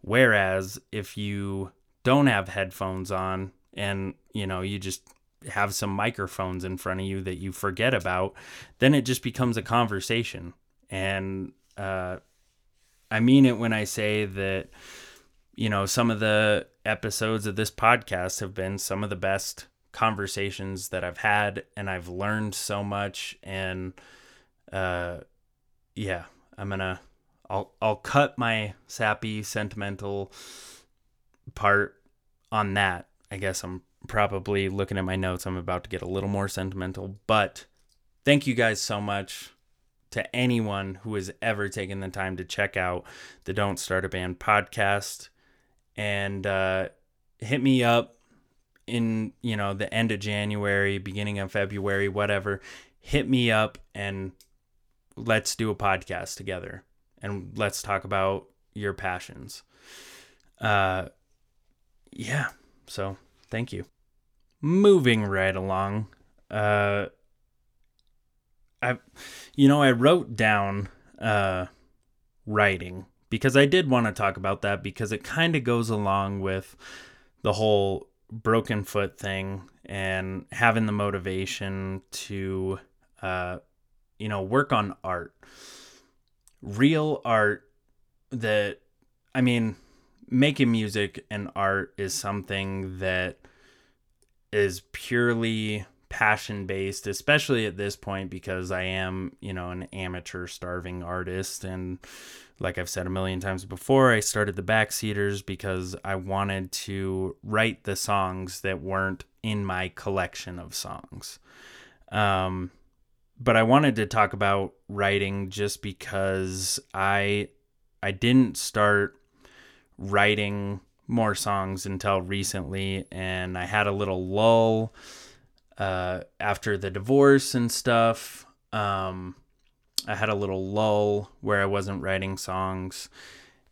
Speaker 1: Whereas if you don't have headphones on and, you know, you just have some microphones in front of you that you forget about, then it just becomes a conversation. And uh, I mean it when I say that, you know, some of the episodes of this podcast have been some of the best conversations that I've had, and I've learned so much. And uh, yeah, I'm gonna, I'll, I'll cut my sappy, sentimental part on that. I guess I'm probably looking at my notes. I'm about to get a little more sentimental, but thank you guys so much to anyone who has ever taken the time to check out the Don't Start a Band podcast and uh, hit me up in you know the end of January, beginning of February, whatever. Hit me up and let's do a podcast together and let's talk about your passions. Uh, yeah. So thank you. Moving right along. Uh, I, you know, I wrote down uh, writing because I did want to talk about that because it kind of goes along with the whole broken foot thing and having the motivation to, uh, you know, work on art, real art that, I mean, making music and art is something that is purely passion based, especially at this point because I am, you know, an amateur starving artist. And like I've said a million times before, I started the Backseaters because I wanted to write the songs that weren't in my collection of songs. Um, but I wanted to talk about writing just because I I didn't start writing more songs until recently and I had a little lull uh, after the divorce and stuff, um, I had a little lull where I wasn't writing songs.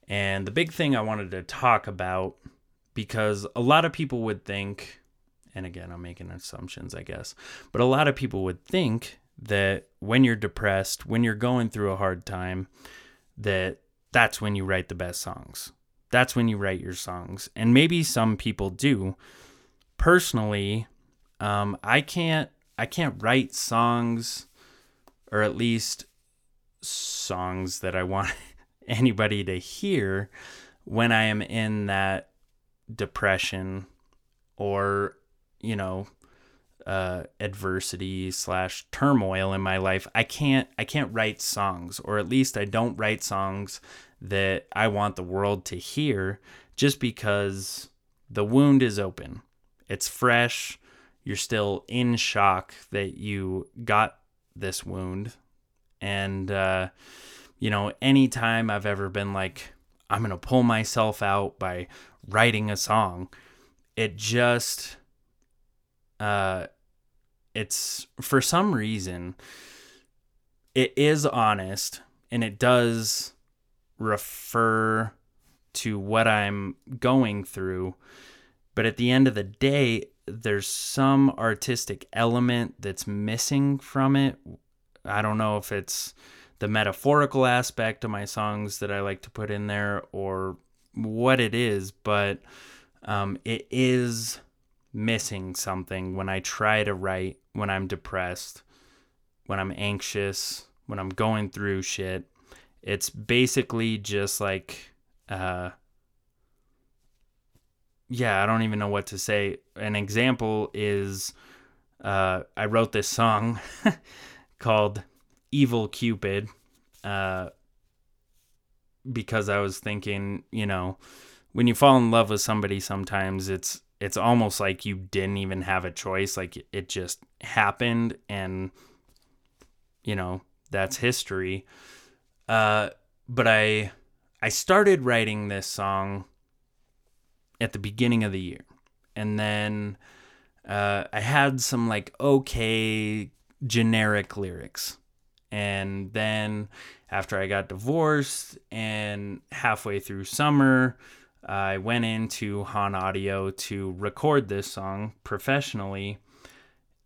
Speaker 1: And the big thing I wanted to talk about, because a lot of people would think, and again, I'm making assumptions, I guess, but a lot of people would think that when you're depressed, when you're going through a hard time, that that's when you write the best songs. That's when you write your songs. And maybe some people do. Personally, um, I can't I can't write songs, or at least songs that I want anybody to hear when I am in that depression or you know uh, adversity slash turmoil in my life. I can't i can't write songs or at least i don't write songs that i want the world to hear just because the wound is open. It's fresh you're still in shock that you got this wound. And, uh, you know, anytime I've ever been like, I'm going to pull myself out by writing a song, it just, uh, it's for some reason, it is honest and it does refer to what I'm going through. But at the end of the day, there's some artistic element that's missing from it. I don't know if it's the metaphorical aspect of my songs that I like to put in there or what it is, but um, it is missing something when I try to write when I'm depressed, when I'm anxious, when I'm going through shit. It's basically just like, uh, yeah, I don't even know what to say. An example is uh, I wrote this song called Evil Cupid uh, because I was thinking, you know, when you fall in love with somebody, sometimes it's it's almost like you didn't even have a choice. Like it just happened, and you know that's history. Uh, but I I started writing this song at the beginning of the year, and then uh, I had some like okay generic lyrics, and then after I got divorced and halfway through summer, I went into Hahn Audio to record this song professionally,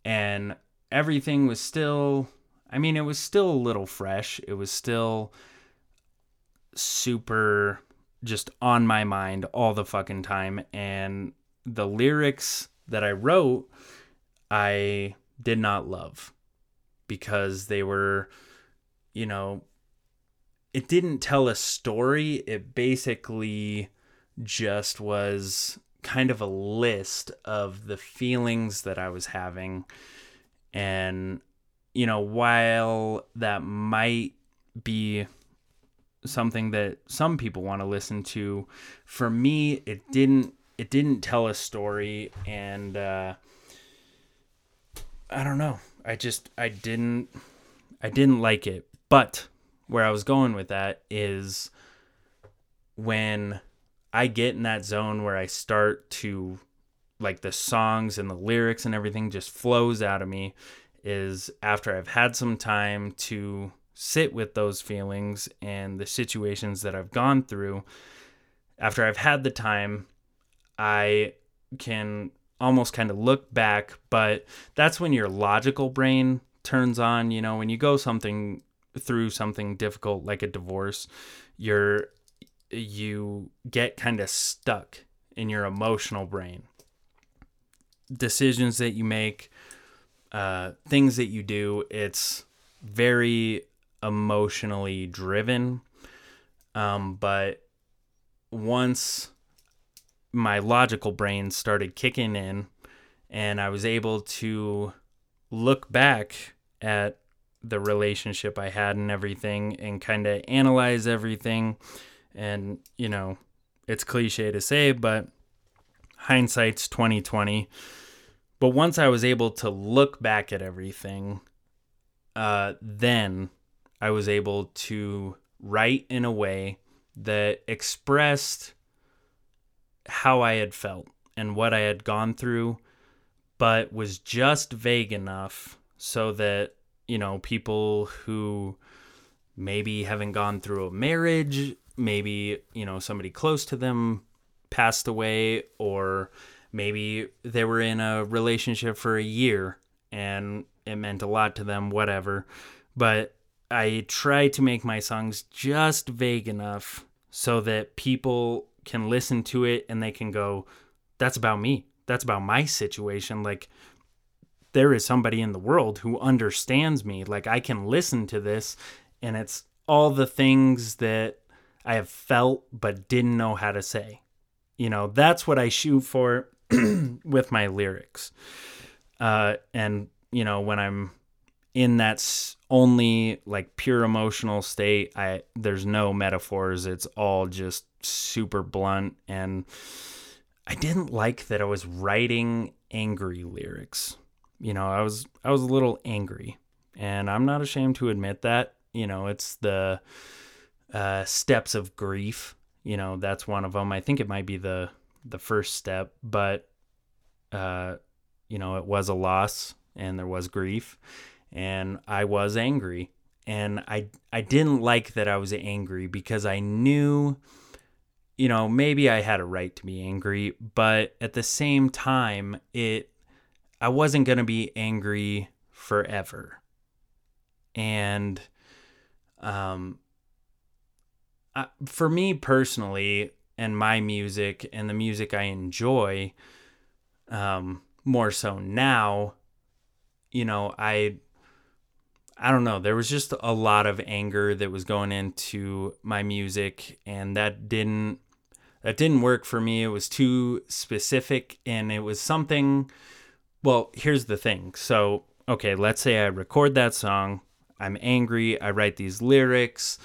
Speaker 1: and everything was still, I mean, it was still a little fresh. It was still super just on my mind all the fucking time. And the lyrics that I wrote, I did not love because they were, you know, it didn't tell a story. It basically just was kind of a list of the feelings that I was having. And, you know, while that might be something that some people want to listen to, for me, it didn't. It didn't tell a story, and uh, I don't know. I just I didn't I didn't like it. But where I was going with that is when I get in that zone where I start to like the songs and the lyrics and everything just flows out of me is after I've had some time to sit with those feelings and the situations that I've gone through. After I've had the time, I can almost kind of look back, but that's when your logical brain turns on. You know, when you go something through something difficult like a divorce, you're you get kind of stuck in your emotional brain. Decisions that you make, uh, things that you do, it's very emotionally driven. Um, but once my logical brain started kicking in and I was able to look back at the relationship I had and everything and kind of analyze everything and, you know, it's cliche to say, but hindsight's 2020. But once I was able to look back at everything, uh, then I was able to write in a way that expressed how I had felt and what I had gone through, but was just vague enough so that, you know, people who maybe haven't gone through a marriage maybe, you know, somebody close to them passed away or maybe they were in a relationship for a year and it meant a lot to them, whatever. But I try to make my songs just vague enough so that people can listen to it and they can go, that's about me. That's about my situation. Like, there is somebody in the world who understands me. Like, I can listen to this and it's all the things that I have felt but didn't know how to say. You know, that's what I shoot for with my lyrics. Uh, and, you know, when I'm in that only like pure emotional state, I there's no metaphors. It's all just super blunt and I didn't like that I was writing angry lyrics. You know, I was I was a little angry and I'm not ashamed to admit that. You know, it's the uh, steps of grief. You know, that's one of them. I think it might be the the first step, but uh, you know, it was a loss and there was grief, and I was angry, and I I didn't like that I was angry because I knew, you know, maybe I had a right to be angry, but at the same time, it I wasn't gonna be angry forever, and um uh, for me personally, and my music and the music I enjoy, um, more so now, you know, I I don't know, there was just a lot of anger that was going into my music and that didn't that didn't work for me. It was too specific and it was something well, here's the thing. So, okay, let's say I record that song, I'm angry, I write these lyrics,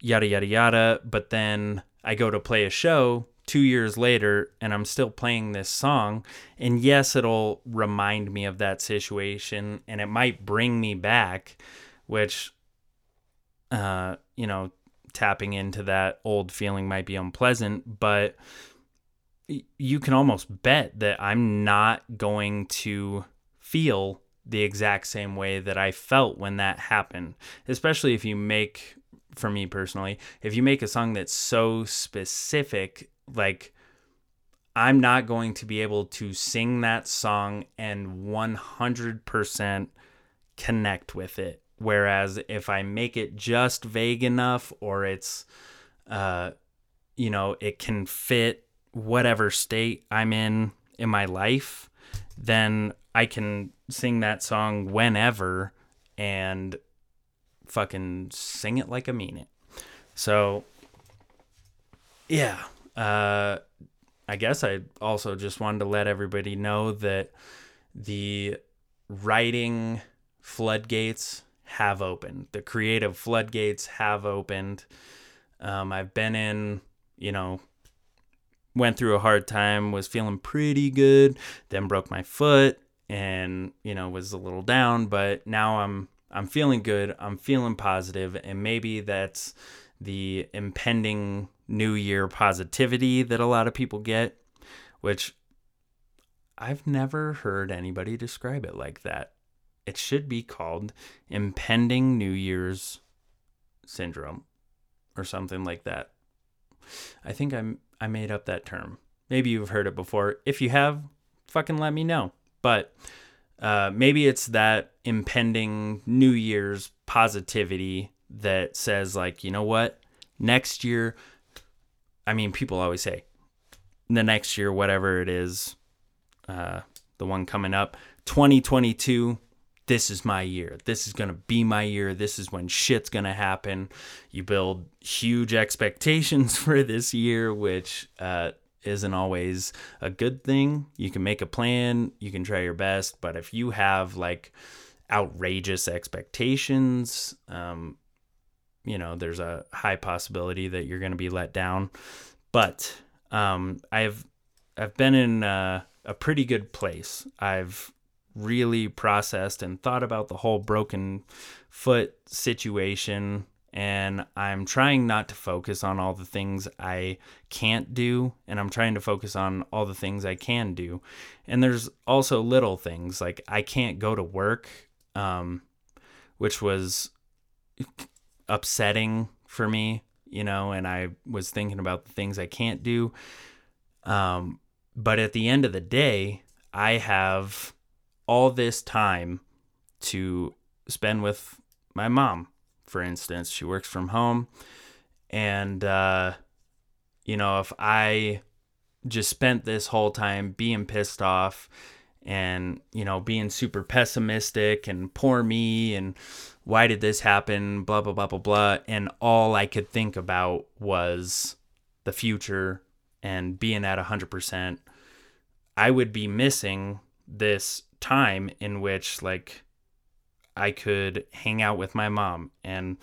Speaker 1: yada yada yada, but then I go to play a show two years later and I'm still playing this song. And yes, it'll remind me of that situation and it might bring me back, which, uh, you know, tapping into that old feeling might be unpleasant, but you can almost bet that I'm not going to feel the exact same way that I felt when that happened, especially if you make for me personally, if you make a song that's so specific like I'm not going to be able to sing that song and 100% connect with it. Whereas if I make it just vague enough or it's, uh, you know, it can fit whatever state I'm in in my life, then I can sing that song whenever and fucking sing it like I mean it. So, yeah, uh, I guess I also just wanted to let everybody know that the writing floodgates have opened. The creative floodgates have opened. Um, I've been in, you know, went through a hard time, was feeling pretty good, then broke my foot and, you know, was a little down, but now I'm I'm feeling good. I'm feeling positive and maybe that's the impending new year positivity that a lot of people get, which I've never heard anybody describe it like that. It should be called impending New Year's syndrome or something like that. I think I'm I made up that term. Maybe you've heard it before. If you have, fucking let me know. But uh, maybe it's that impending New Year's positivity that says like, you know what? Next year I mean, people always say the next year, whatever it is, uh, the one coming up, 2022, this is my year. This is going to be my year. This is when shit's going to happen. You build huge expectations for this year, which uh, isn't always a good thing. You can make a plan, you can try your best, but if you have like outrageous expectations, um, you know, there's a high possibility that you're going to be let down. But um, I've I've been in a, a pretty good place. I've really processed and thought about the whole broken foot situation and I'm trying not to focus on all the things I can't do and I'm trying to focus on all the things I can do. And there's also little things like I can't go to work um, which was upsetting for me, you know, and I was thinking about the things I can't do. Um, but at the end of the day, I have all this time to spend with my mom, for instance. She works from home. And, uh, you know, if I just spent this whole time being pissed off and, you know, being super pessimistic and poor me and why did this happen? Blah, blah, blah, blah, blah. And all I could think about was the future and being at 100%. I would be missing this time in which, like, I could hang out with my mom. And,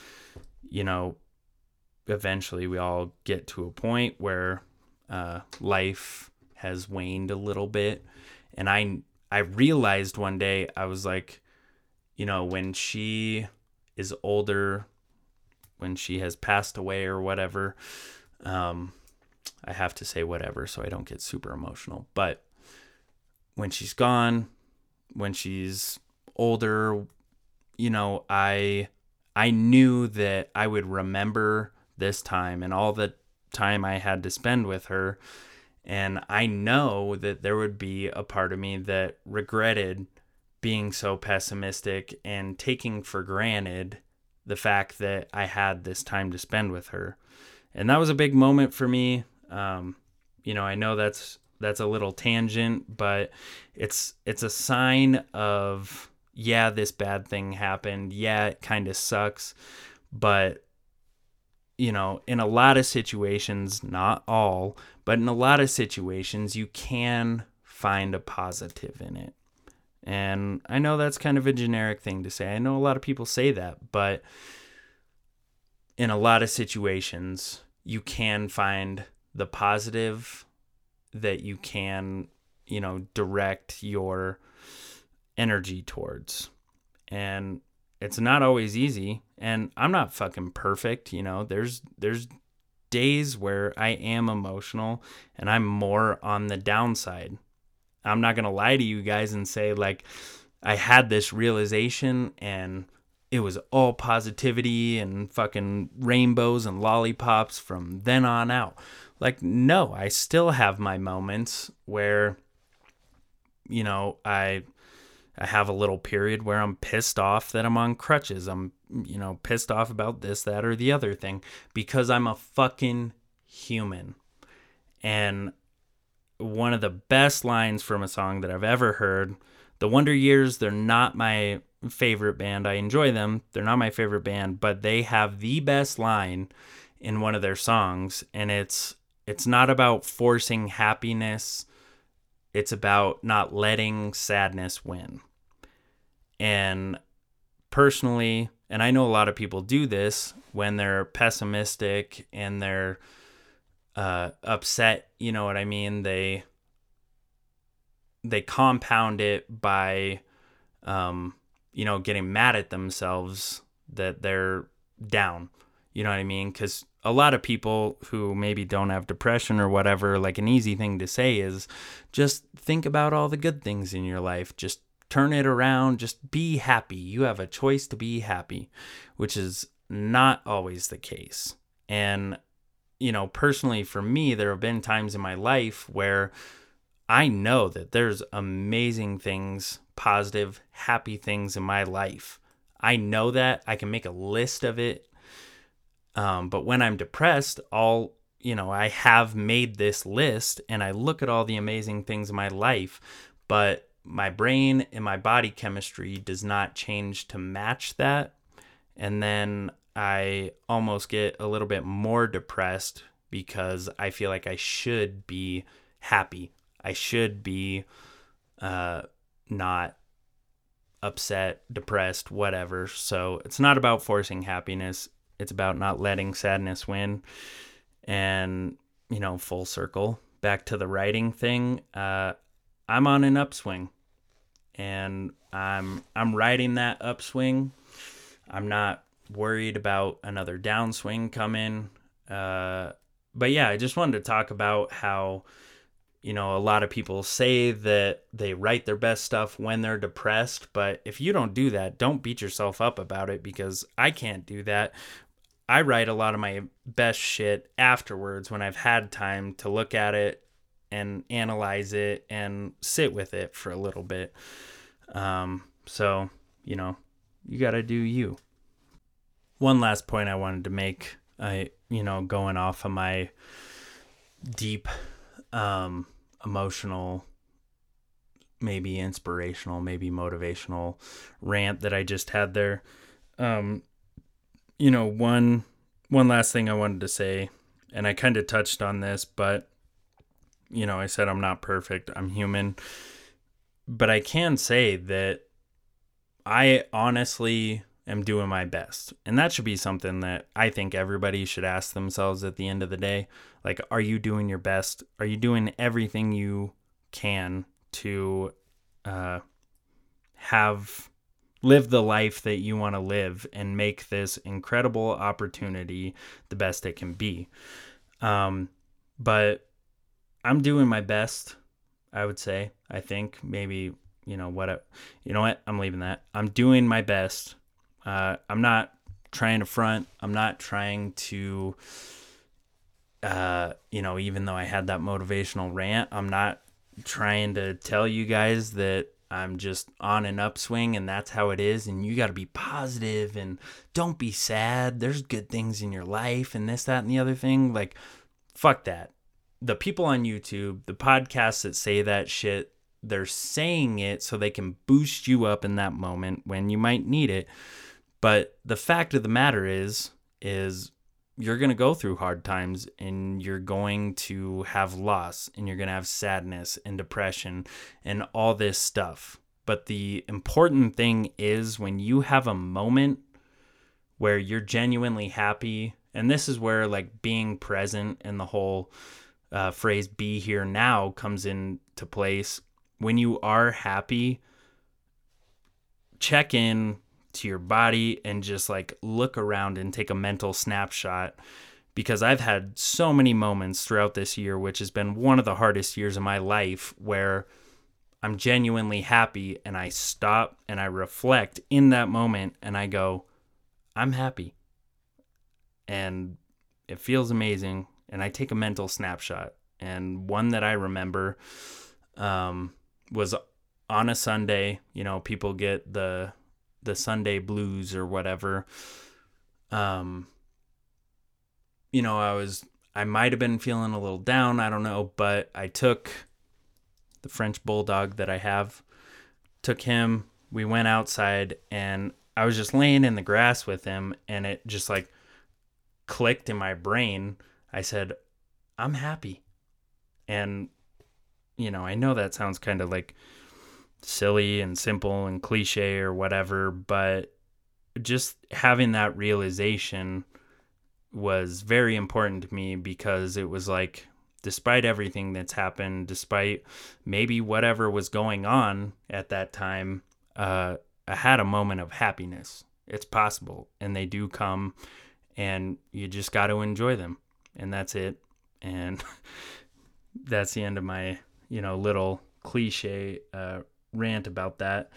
Speaker 1: you know, eventually we all get to a point where uh, life has waned a little bit. And I, I realized one day, I was like, you know, when she is older, when she has passed away or whatever, um, I have to say whatever so I don't get super emotional. But when she's gone, when she's older, you know, I I knew that I would remember this time and all the time I had to spend with her. And I know that there would be a part of me that regretted being so pessimistic and taking for granted the fact that I had this time to spend with her. And that was a big moment for me. Um, you know, I know that's that's a little tangent, but it's it's a sign of yeah, this bad thing happened. Yeah, it kind of sucks. But, you know, in a lot of situations, not all, but in a lot of situations, you can find a positive in it. And I know that's kind of a generic thing to say. I know a lot of people say that, but in a lot of situations, you can find the positive that you can, you know, direct your energy towards. And it's not always easy, and I'm not fucking perfect, you know. There's there's days where I am emotional and I'm more on the downside. I'm not going to lie to you guys and say like I had this realization and it was all positivity and fucking rainbows and lollipops from then on out. Like, no, I still have my moments where, you know, I. I have a little period where I'm pissed off that I'm on crutches. I'm, you know, pissed off about this, that, or the other thing because I'm a fucking human. And one of the best lines from a song that I've ever heard, The Wonder Years, they're not my favorite band. I enjoy them. They're not my favorite band, but they have the best line in one of their songs and it's it's not about forcing happiness. It's about not letting sadness win. And personally, and I know a lot of people do this when they're pessimistic and they're uh, upset, you know what I mean? They they compound it by um, you know, getting mad at themselves that they're down. You know what I mean? Because a lot of people who maybe don't have depression or whatever, like an easy thing to say is just think about all the good things in your life. Just turn it around. Just be happy. You have a choice to be happy, which is not always the case. And, you know, personally for me, there have been times in my life where I know that there's amazing things, positive, happy things in my life. I know that. I can make a list of it. Um, but when I'm depressed, all you know, I have made this list and I look at all the amazing things in my life, but my brain and my body chemistry does not change to match that. And then I almost get a little bit more depressed because I feel like I should be happy I should be uh, not upset, depressed, whatever. So it's not about forcing happiness. It's about not letting sadness win. And, you know, full circle back to the writing thing. Uh, I'm on an upswing and I'm I'm riding that upswing. I'm not worried about another downswing coming. Uh, but yeah, I just wanted to talk about how you know, a lot of people say that they write their best stuff when they're depressed, but if you don't do that, don't beat yourself up about it because I can't do that. I write a lot of my best shit afterwards when I've had time to look at it and analyze it and sit with it for a little bit. Um, so, you know, you got to do you. One last point I wanted to make, I, you know, going off of my deep um, emotional, maybe inspirational, maybe motivational rant that I just had there. Um, you know, one one last thing I wanted to say, and I kind of touched on this, but you know, I said I'm not perfect. I'm human. But I can say that I honestly am doing my best. And that should be something that I think everybody should ask themselves at the end of the day. Like, are you doing your best? Are you doing everything you can to uh, have live the life that you want to live and make this incredible opportunity the best it can be? Um, but I'm doing my best, I would say. I think maybe, you know, what, you know what? I'm leaving that. I'm doing my best. Uh, I'm not trying to front. I'm not trying to uh, you know, even though I had that motivational rant, I'm not trying to tell you guys that I'm just on an upswing and that's how it is. And you got to be positive and don't be sad. There's good things in your life and this, that, and the other thing. Like, fuck that. The people on YouTube, the podcasts that say that shit, they're saying it so they can boost you up in that moment when you might need it. But the fact of the matter is is you're going to go through hard times and you're going to have loss and you're going to have sadness and depression and all this stuff. But the important thing is when you have a moment where you're genuinely happy, and this is where like being present and the whole uh, phrase be here now comes into place. When you are happy, check in to your body and just like look around and take a mental snapshot because I've had so many moments throughout this year, which has been one of the hardest years of my life, where I'm genuinely happy and I stop and I reflect in that moment and I go, I'm happy. And it feels amazing. And I take a mental snapshot. And one that I remember um, was on a Sunday. You know, people get the the Sunday blues or whatever. Um, you know, I was I might have been feeling a little down, I don't know, but I took the French bulldog that I have, took him, we went outside and I was just laying in the grass with him and it just like clicked in my brain. I said, "I'm happy." And you know, I know that sounds kind of like silly and simple and cliche or whatever, but just having that realization was very important to me because it was like despite everything that's happened despite maybe whatever was going on at that time uh, i had a moment of happiness. It's possible and they do come and you just got to enjoy them and that's it. And that's the end of my you know little cliche uh, rant about that.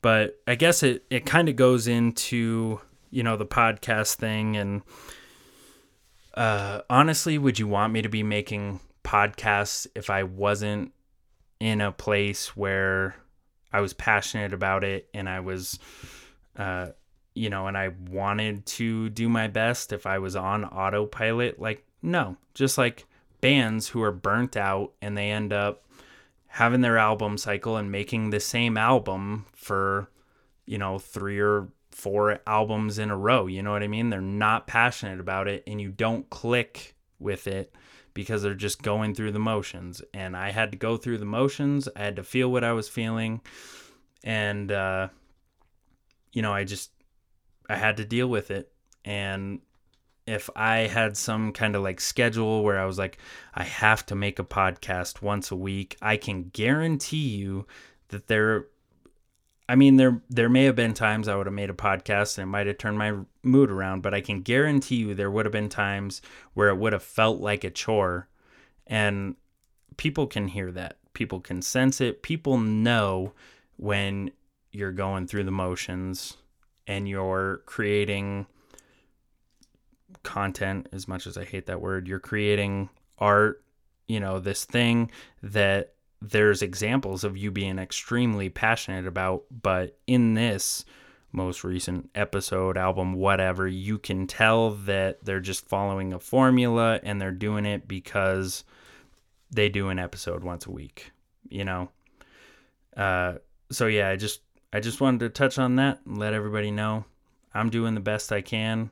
Speaker 1: But I guess it, it kind of goes into, you know, the podcast thing. And uh, honestly, would you want me to be making podcasts if I wasn't in a place where I was passionate about it and I was, uh, you know, and I wanted to do my best if I was on autopilot? Like, no, just like bands who are burnt out and they end up having their album cycle and making the same album for, you know, three or four albums in a row. You know what I mean? They're not passionate about it and you don't click with it because they're just going through the motions. And I had to go through the motions, I had to feel what I was feeling. And, uh, you know, I just, I had to deal with it. And if I had some kind of like schedule where I was like, I have to make a podcast once a week, I can guarantee you that there I mean there there may have been times I would have made a podcast and it might have turned my mood around, but I can guarantee you there would have been times where it would have felt like a chore and people can hear that. People can sense it. People know when you're going through the motions and you're creating content as much as I hate that word. You're creating art, you know, this thing that there's examples of you being extremely passionate about, but in this most recent episode, album, whatever, you can tell that they're just following a formula and they're doing it because they do an episode once a week, you know. Uh so yeah, I just I just wanted to touch on that and let everybody know I'm doing the best I can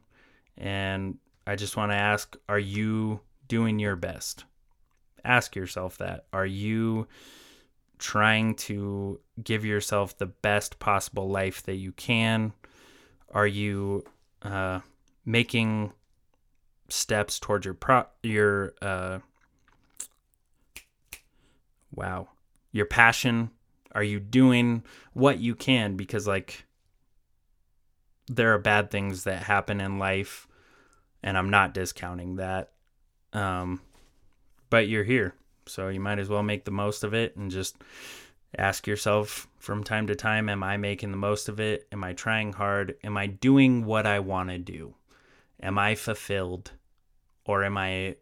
Speaker 1: and I just want to ask are you doing your best? Ask yourself that. Are you trying to give yourself the best possible life that you can? Are you uh, making steps towards your pro your uh, wow your passion? Are you doing what you can? Because like there are bad things that happen in life and I'm not discounting that. Um, but you're here, so you might as well make the most of it and just ask yourself from time to time am I making the most of it? Am I trying hard? Am I doing what I want to do? Am I fulfilled? Or am I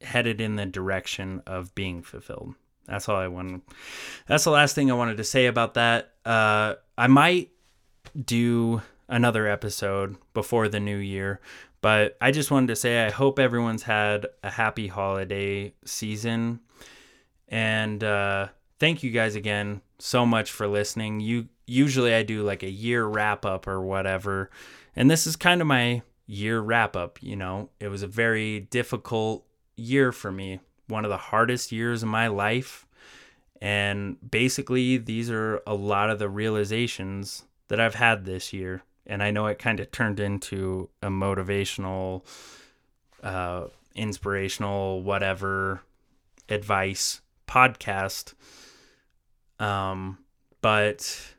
Speaker 1: headed in the direction of being fulfilled? That's all I want. That's the last thing I wanted to say about that. Uh, I might do another episode before the new year but I just wanted to say I hope everyone's had a happy holiday season. And uh, thank you guys again so much for listening. You usually I do like a year wrap up or whatever, and this is kind of my year wrap up. You know, it was a very difficult year for me, one of the hardest years of my life. And basically, these are a lot of the realizations that I've had this year. And I know it kind of turned into a motivational, uh, inspirational, whatever advice podcast. Um, but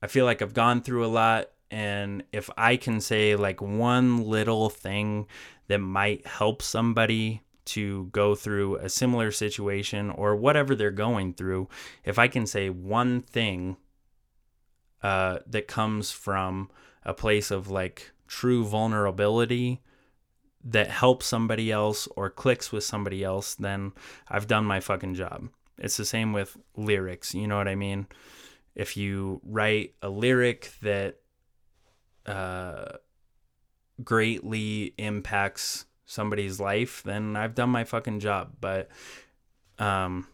Speaker 1: I feel like I've gone through a lot. And if I can say like one little thing that might help somebody to go through a similar situation or whatever they're going through, if I can say one thing uh, that comes from a place of like true vulnerability that helps somebody else or clicks with somebody else, then I've done my fucking job. It's the same with lyrics, you know what I mean? If you write a lyric that uh, greatly impacts somebody's life, then I've done my fucking job. But, um,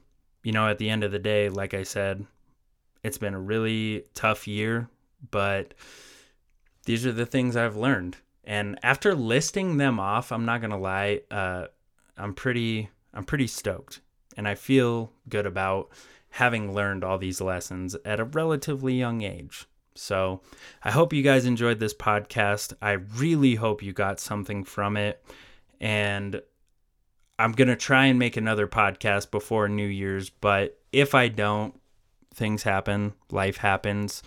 Speaker 1: you know, at the end of the day, like I said, it's been a really tough year, but these are the things I've learned. And after listing them off, I'm not gonna lie, uh, I'm pretty I'm pretty stoked, and I feel good about having learned all these lessons at a relatively young age. So I hope you guys enjoyed this podcast. I really hope you got something from it, and I'm gonna try and make another podcast before New Year's. But if I don't, things happen, life happens.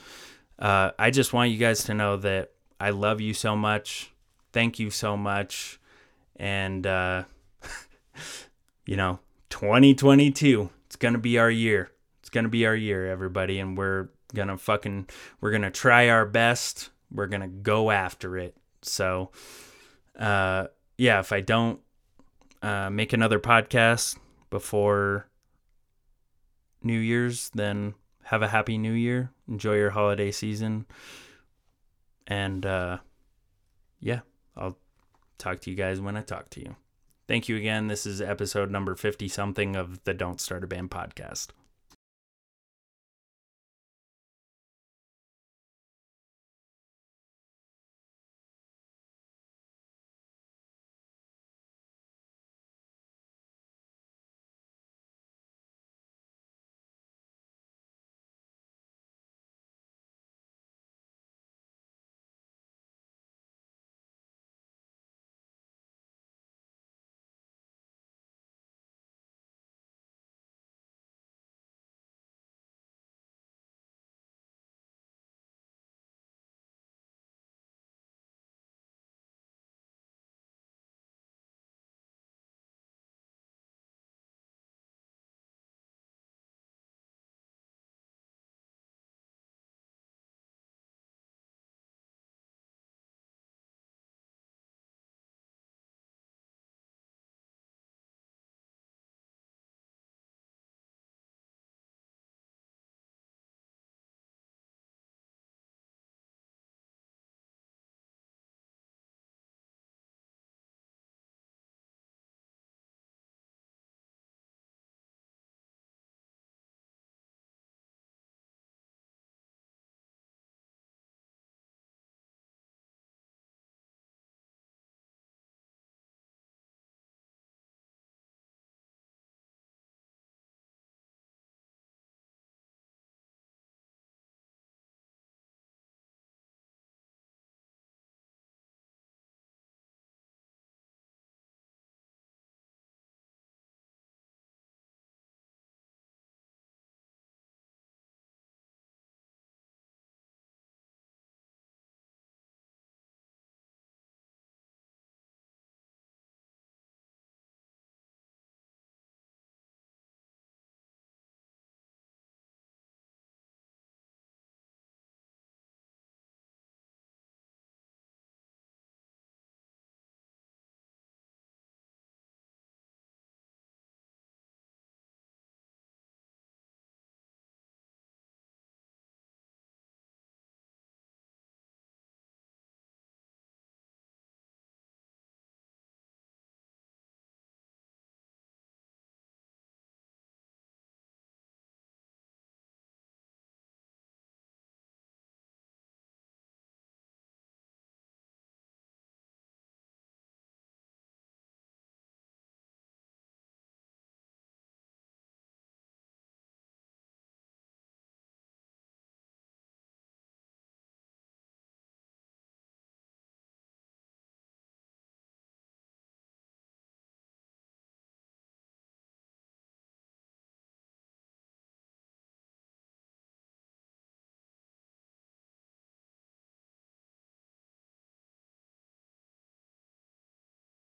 Speaker 1: Uh, I just want you guys to know that I love you so much. Thank you so much. And, uh, you know, 2022, it's going to be our year. It's going to be our year, everybody. And we're going to fucking, we're going to try our best. We're going to go after it. So, uh, yeah, if I don't uh, make another podcast before New Year's, then have a happy new year. Enjoy your holiday season. And uh, yeah, I'll talk to you guys when I talk to you. Thank you again. This is episode number 50 something of the Don't Start a Band podcast.